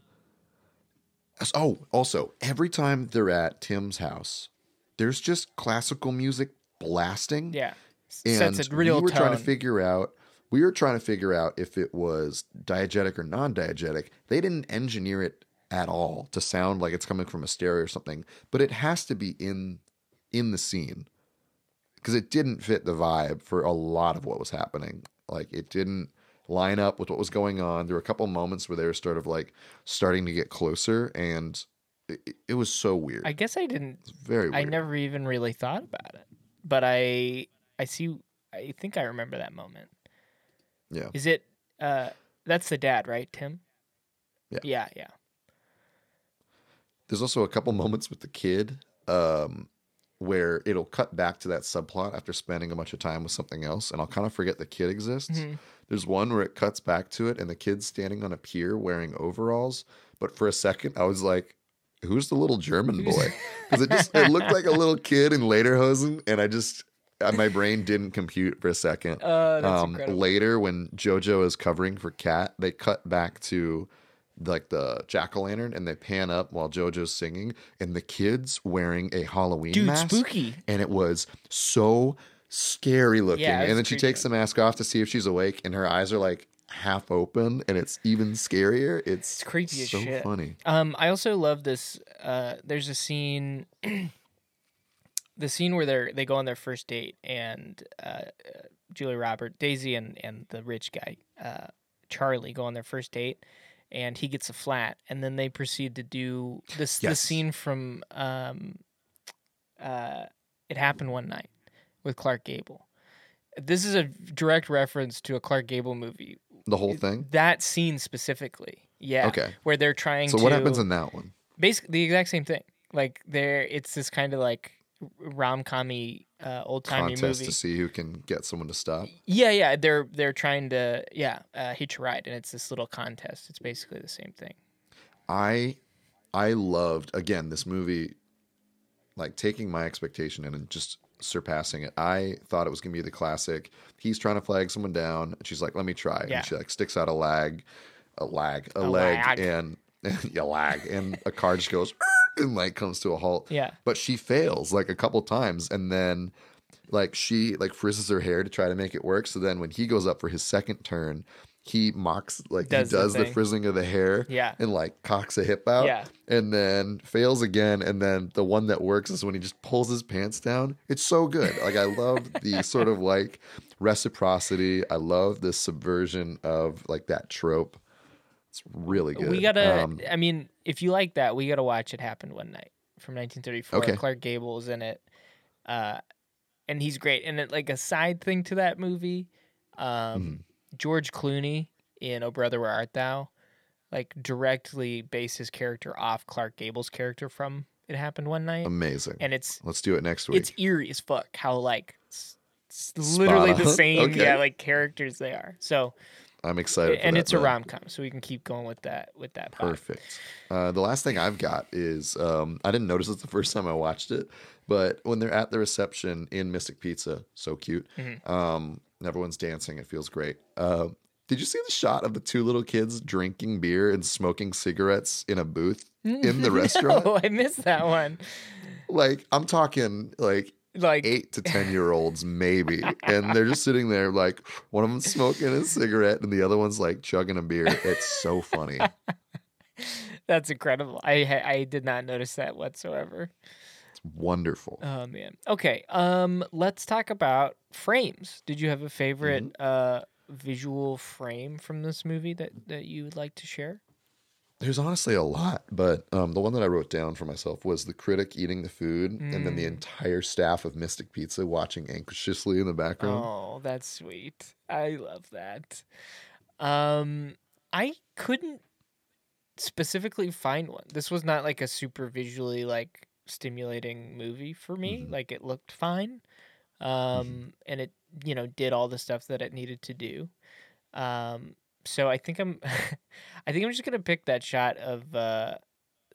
Oh, also, every time they're at Tim's house, there's just classical music blasting.
yeah.
And
Sets a real
we were trying to figure out. We were trying to figure out if it was diegetic or non-diegetic. They didn't engineer it at all to sound like it's coming from a stereo or something, but it has to be in in the scene because it didn't fit the vibe for a lot of what was happening. Like it didn't line up with what was going on. There were a couple moments where they were sort of like starting to get closer, and it, it- it was so weird.
I guess I didn't.
It's very weird.
I never even really thought about it, but I I see. I think I remember that moment.
Yeah.
Is it? Uh, that's the dad, right, Tim?
Yeah.
Yeah. Yeah.
There's also a couple moments with the kid um, where it'll cut back to that subplot after spending a bunch of time with something else, and I'll kind of forget the kid exists.
Mhm.
There's one where it cuts back to it, and the kid's standing on a pier wearing overalls. But for a second, I was like, "Who's the little German boy?" Because it just it looked like a little kid in lederhosen, and I just my brain didn't compute for a second.
Uh, that's
um, later, when JoJo is covering for Kat, they cut back to like the jack o' lantern and they pan up while JoJo's singing, and the kid's wearing a Halloween
Dude,
mask.
spooky.
And it was so scary looking.
Yeah,
and then she takes the mask off to see if she's awake, and her eyes are like half open, and it's even scarier. It's,
It's creepy as
so
shit.
funny.
Um, I also love this. Uh, there's a scene, the scene where they they go on their first date, and uh, uh, Julia Robert, Daisy, and and the rich guy, uh, Charlie, go on their first date, and he gets a flat, and then they proceed to do this the scene from um, uh, it happened one night with Clark Gable. This is a direct reference to a Clark Gable movie.
The whole thing.
That scene specifically, yeah.
Okay.
Where they're trying
So
to
what happens in that one?
basically the exact same thing. Like there, it's this kind of like rom commy, uh, old timey
Contest
movie.
to see who can get someone to stop.
Yeah, yeah. They're they're trying to yeah uh, hitch a ride, and it's this little contest. It's basically the same thing.
I I loved again this movie like taking my expectation and just surpassing it. I thought it was gonna be the classic. He's trying to flag someone down, and she's like, "Let me try."
Yeah.
And she like sticks out a lag, a lag, a,
A
leg,
lag.
and yeah, lag, and a car just goes and like comes to a halt.
Yeah.
But she fails like a couple times, and then like she like frizzes her hair to try to make it work. So then when he goes up for his second turn, he mocks like
Does
he does the,
thing.
frizzing of the hair
Yeah.
and like cocks a hip out
Yeah.
and then fails again and then the one that works is when he just pulls his pants down it's so good like i love the sort of like reciprocity i love the subversion of like that trope it's really good
We gotta.
Um,
I mean, if you like that, we gotta watch it happen one night from 1934.
Okay.
Clark Gable is in it, uh, and he's great. And it, like a side thing to that movie, um,
Mm-hmm.
George Clooney in "Oh Brother Where Art Thou," like directly based his character off Clark Gable's character from "It Happened One Night,"
amazing
and it's
let's do it next week
it's eerie as fuck how like it's, it's literally the same
Okay.
yeah like characters they are. So
I'm excited. For
and it's a rom com, so we can keep going with that with that.
Perfect. Uh, the last thing I've got is um, I didn't notice it the first time I watched it, but when they're at the reception in Mystic Pizza, so cute.
Mm-hmm.
Um, and everyone's dancing. It feels great. Uh, did you see the shot of the two little kids drinking beer and smoking cigarettes in a booth in the restaurant?
Oh, I missed that one.
Like I'm talking like
Like
eight to ten year olds maybe, and they're just sitting there like one of them's smoking a cigarette and the other one's like chugging a beer. It's so funny.
that's incredible. I I did not notice that whatsoever.
It's wonderful.
Oh man. Okay. Um, let's talk about frames. Did you have a favorite
Mm-hmm.
uh visual frame from this movie that that you would like to share?
There's honestly a lot, but um, the one that I wrote down for myself was the critic eating the food, and then the entire staff of Mystic Pizza watching anxiously in the background.
Oh, that's sweet. I love that. Um, I couldn't specifically find one. This was not like a super visually like stimulating movie for me.
Mm-hmm.
Like it looked fine. Um, and it, you know, did all the stuff that it needed to do. Um, so I think I'm I think I'm just gonna pick that shot of uh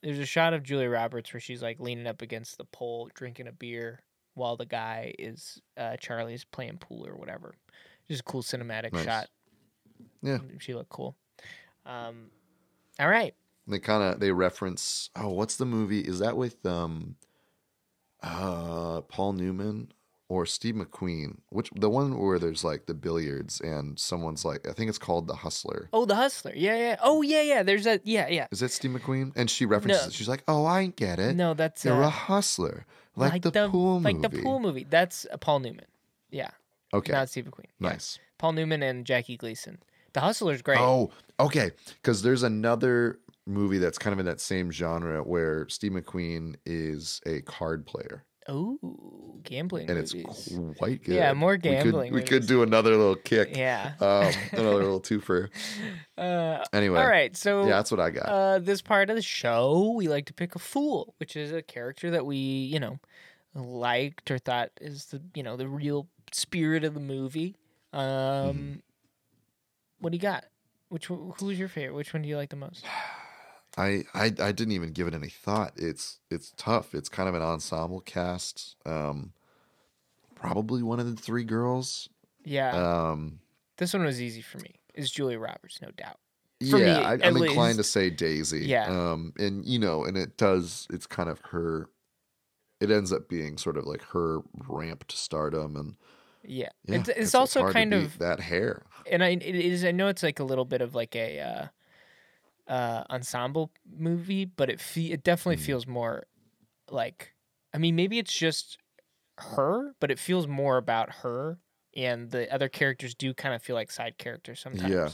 there's a shot of Julia Roberts where she's like leaning up against the pole drinking a beer while the guy is uh Charlie's playing pool or whatever. Just a cool cinematic
Nice.
shot.
Yeah.
She looked cool. Um all right.
They kind of they reference. Oh, what's the movie? Is that with um, uh, Paul Newman or Steve McQueen? Which the one where there's like the billiards and someone's like I think it's called The Hustler.
Oh, the hustler. Yeah, yeah. Oh yeah, yeah. There's a yeah, yeah.
Is that Steve McQueen? And she references
No.
it. She's like, "Oh, I get it.
No, that's
You're
uh,
a hustler, like, the, pool movie."
Like the pool movie. That's uh, Paul Newman. Yeah.
Okay,
Not Steve McQueen. Yeah.
nice.
Paul Newman and Jackie Gleason. The Hustler's great.
Oh, okay. Because there's another movie that's kind of in that same genre where Steve McQueen is a card player,
Ooh, gambling
and it's quite good.
Yeah, more
We could-
gambling
We could, do another little kick.
Yeah.
Um, another little twofer.
Uh,
Anyway.
all right. So
Yeah, that's what I got.
uh, this part of the show, we like to pick a fool, which is a character that we, you know, liked or thought is the, you know, the real spirit of the movie. Um,
Mm-hmm.
what do you got? Which who's your favorite? Which one do you like the most?
I, I I didn't even give it any thought. It's it's tough. It's kind of an ensemble cast. Um, probably one of the three girls.
Yeah,
Um,
this one was easy for me. Is Julia Roberts, no doubt. For
yeah,
me,
I, I'm inclined to say Daisy.
Yeah.
Um, and you know, and it does. It's kind of her. It ends up being sort of like her ramp to stardom, and
Yeah,
yeah,
it's, it's also
hard to
kind of
that hair.
and I it is I know it's like a little bit of like a uh, uh, ensemble movie, but it fe- it definitely
Mm.
feels more like I mean maybe it's just her, but it feels more about her, and the other characters do kind of feel like side characters sometimes. Yeah.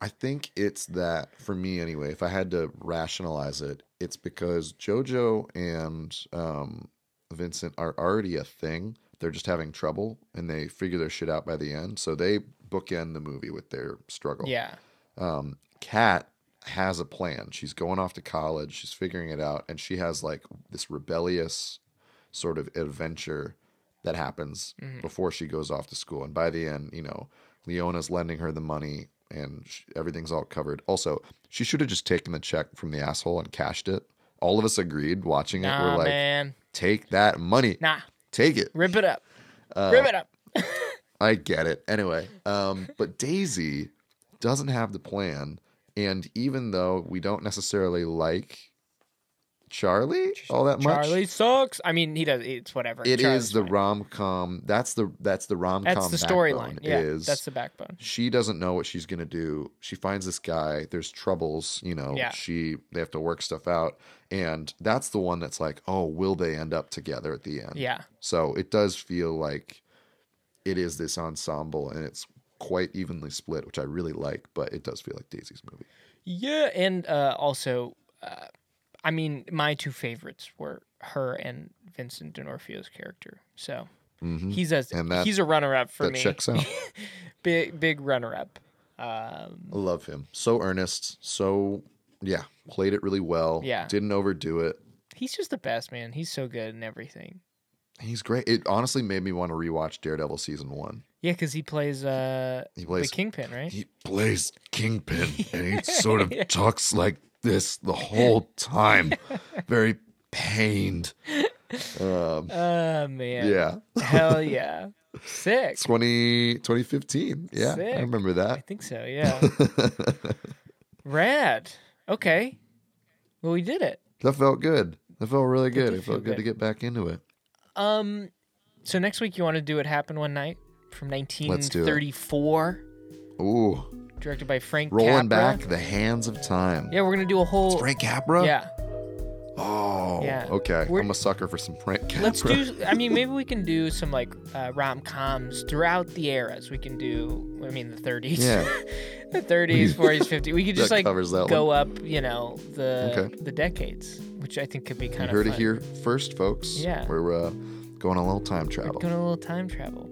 I think it's that for me anyway. If I had to rationalize it, it's because JoJo and um, Vincent are already a thing. They're just having trouble, and they figure their shit out by the end. So they bookend the movie with their struggle.
Yeah,
um, Kat has a plan. She's going off to college. She's figuring it out, and she has like this rebellious sort of adventure that happens before she goes off to school. And by the end, you know, Leona's lending her the money, and sh everything's all covered. Also, she should have just taken the check from the asshole and cashed it. All of us agreed watching it.
nah,
We're like,
man,
take that money,
nah,
take it.
rip it up,
Uh,
rip it up.
I get it. Anyway, um, but Daisy doesn't have the plan, and even though we don't necessarily like Charlie all that much,
Charlie sucks. I mean, he does. It's whatever.
it
Charlie's
is the rom com. That's the that's the rom com.
That's the storyline. Yeah,
Is
that's the backbone.
she doesn't know what she's gonna do. She finds this guy. There's troubles. You know,
Yeah.
she they have to work stuff out, and that's the one that's like, oh, will they end up together at the end?
Yeah.
So it does feel like it is this ensemble and it's quite evenly split, which I really like, but it does feel like Daisy's movie.
Yeah, and uh, also, uh, I mean, my two favorites were her and Vincent D'Onofrio's character. So he's a
Mm-hmm. And that-
he's a runner up for me.
checks out.
big big runner up. Um,
love him. So earnest. So, yeah, played it really well.
Yeah.
Didn't overdo it.
he's just the best man. He's so good in everything.
He's great. It honestly made me want to rewatch Daredevil season one.
Yeah, because he plays uh
He plays
the Kingpin, right?
He plays Kingpin, and he sort of talks like this the whole time, very pained. Um,
Oh man.
yeah,
Hell yeah. Sick.
20, 2015. Yeah,
Sick.
I remember that.
I think so, yeah. Rad. Okay. Well, we did it.
That felt good. That felt really good. It felt good to get back into it.
Um, so next week you want to do it happen one night from
Let's do it.
1934,
Ooh,
directed by Frank
rolling
Capra.
back the hands of time.
Yeah, we're gonna do a whole.
Frank Capra.
Yeah,
Oh,
Yeah.
Okay.
We're-
I'm a sucker for some Frank Capra.
let's do. I mean, maybe we can do some like uh, rom coms throughout the eras. We can do. I mean, the 30s.
Yeah.
the 30s, 40s, 50s. We could just like go up. You know, the
Okay.
the decades, which I think could be
You
kind of.
heard
fun.
it here first, folks.
Yeah.
We're uh, going a little time travel.
We're going a little time travel.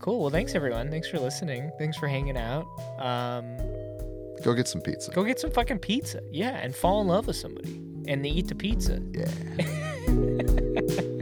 Cool. Well, thanks everyone. Thanks for listening. Thanks for hanging out. Um,
Go get some pizza.
Go get some fucking pizza. Yeah, and fall in love with somebody and they eat the pizza.
Yeah.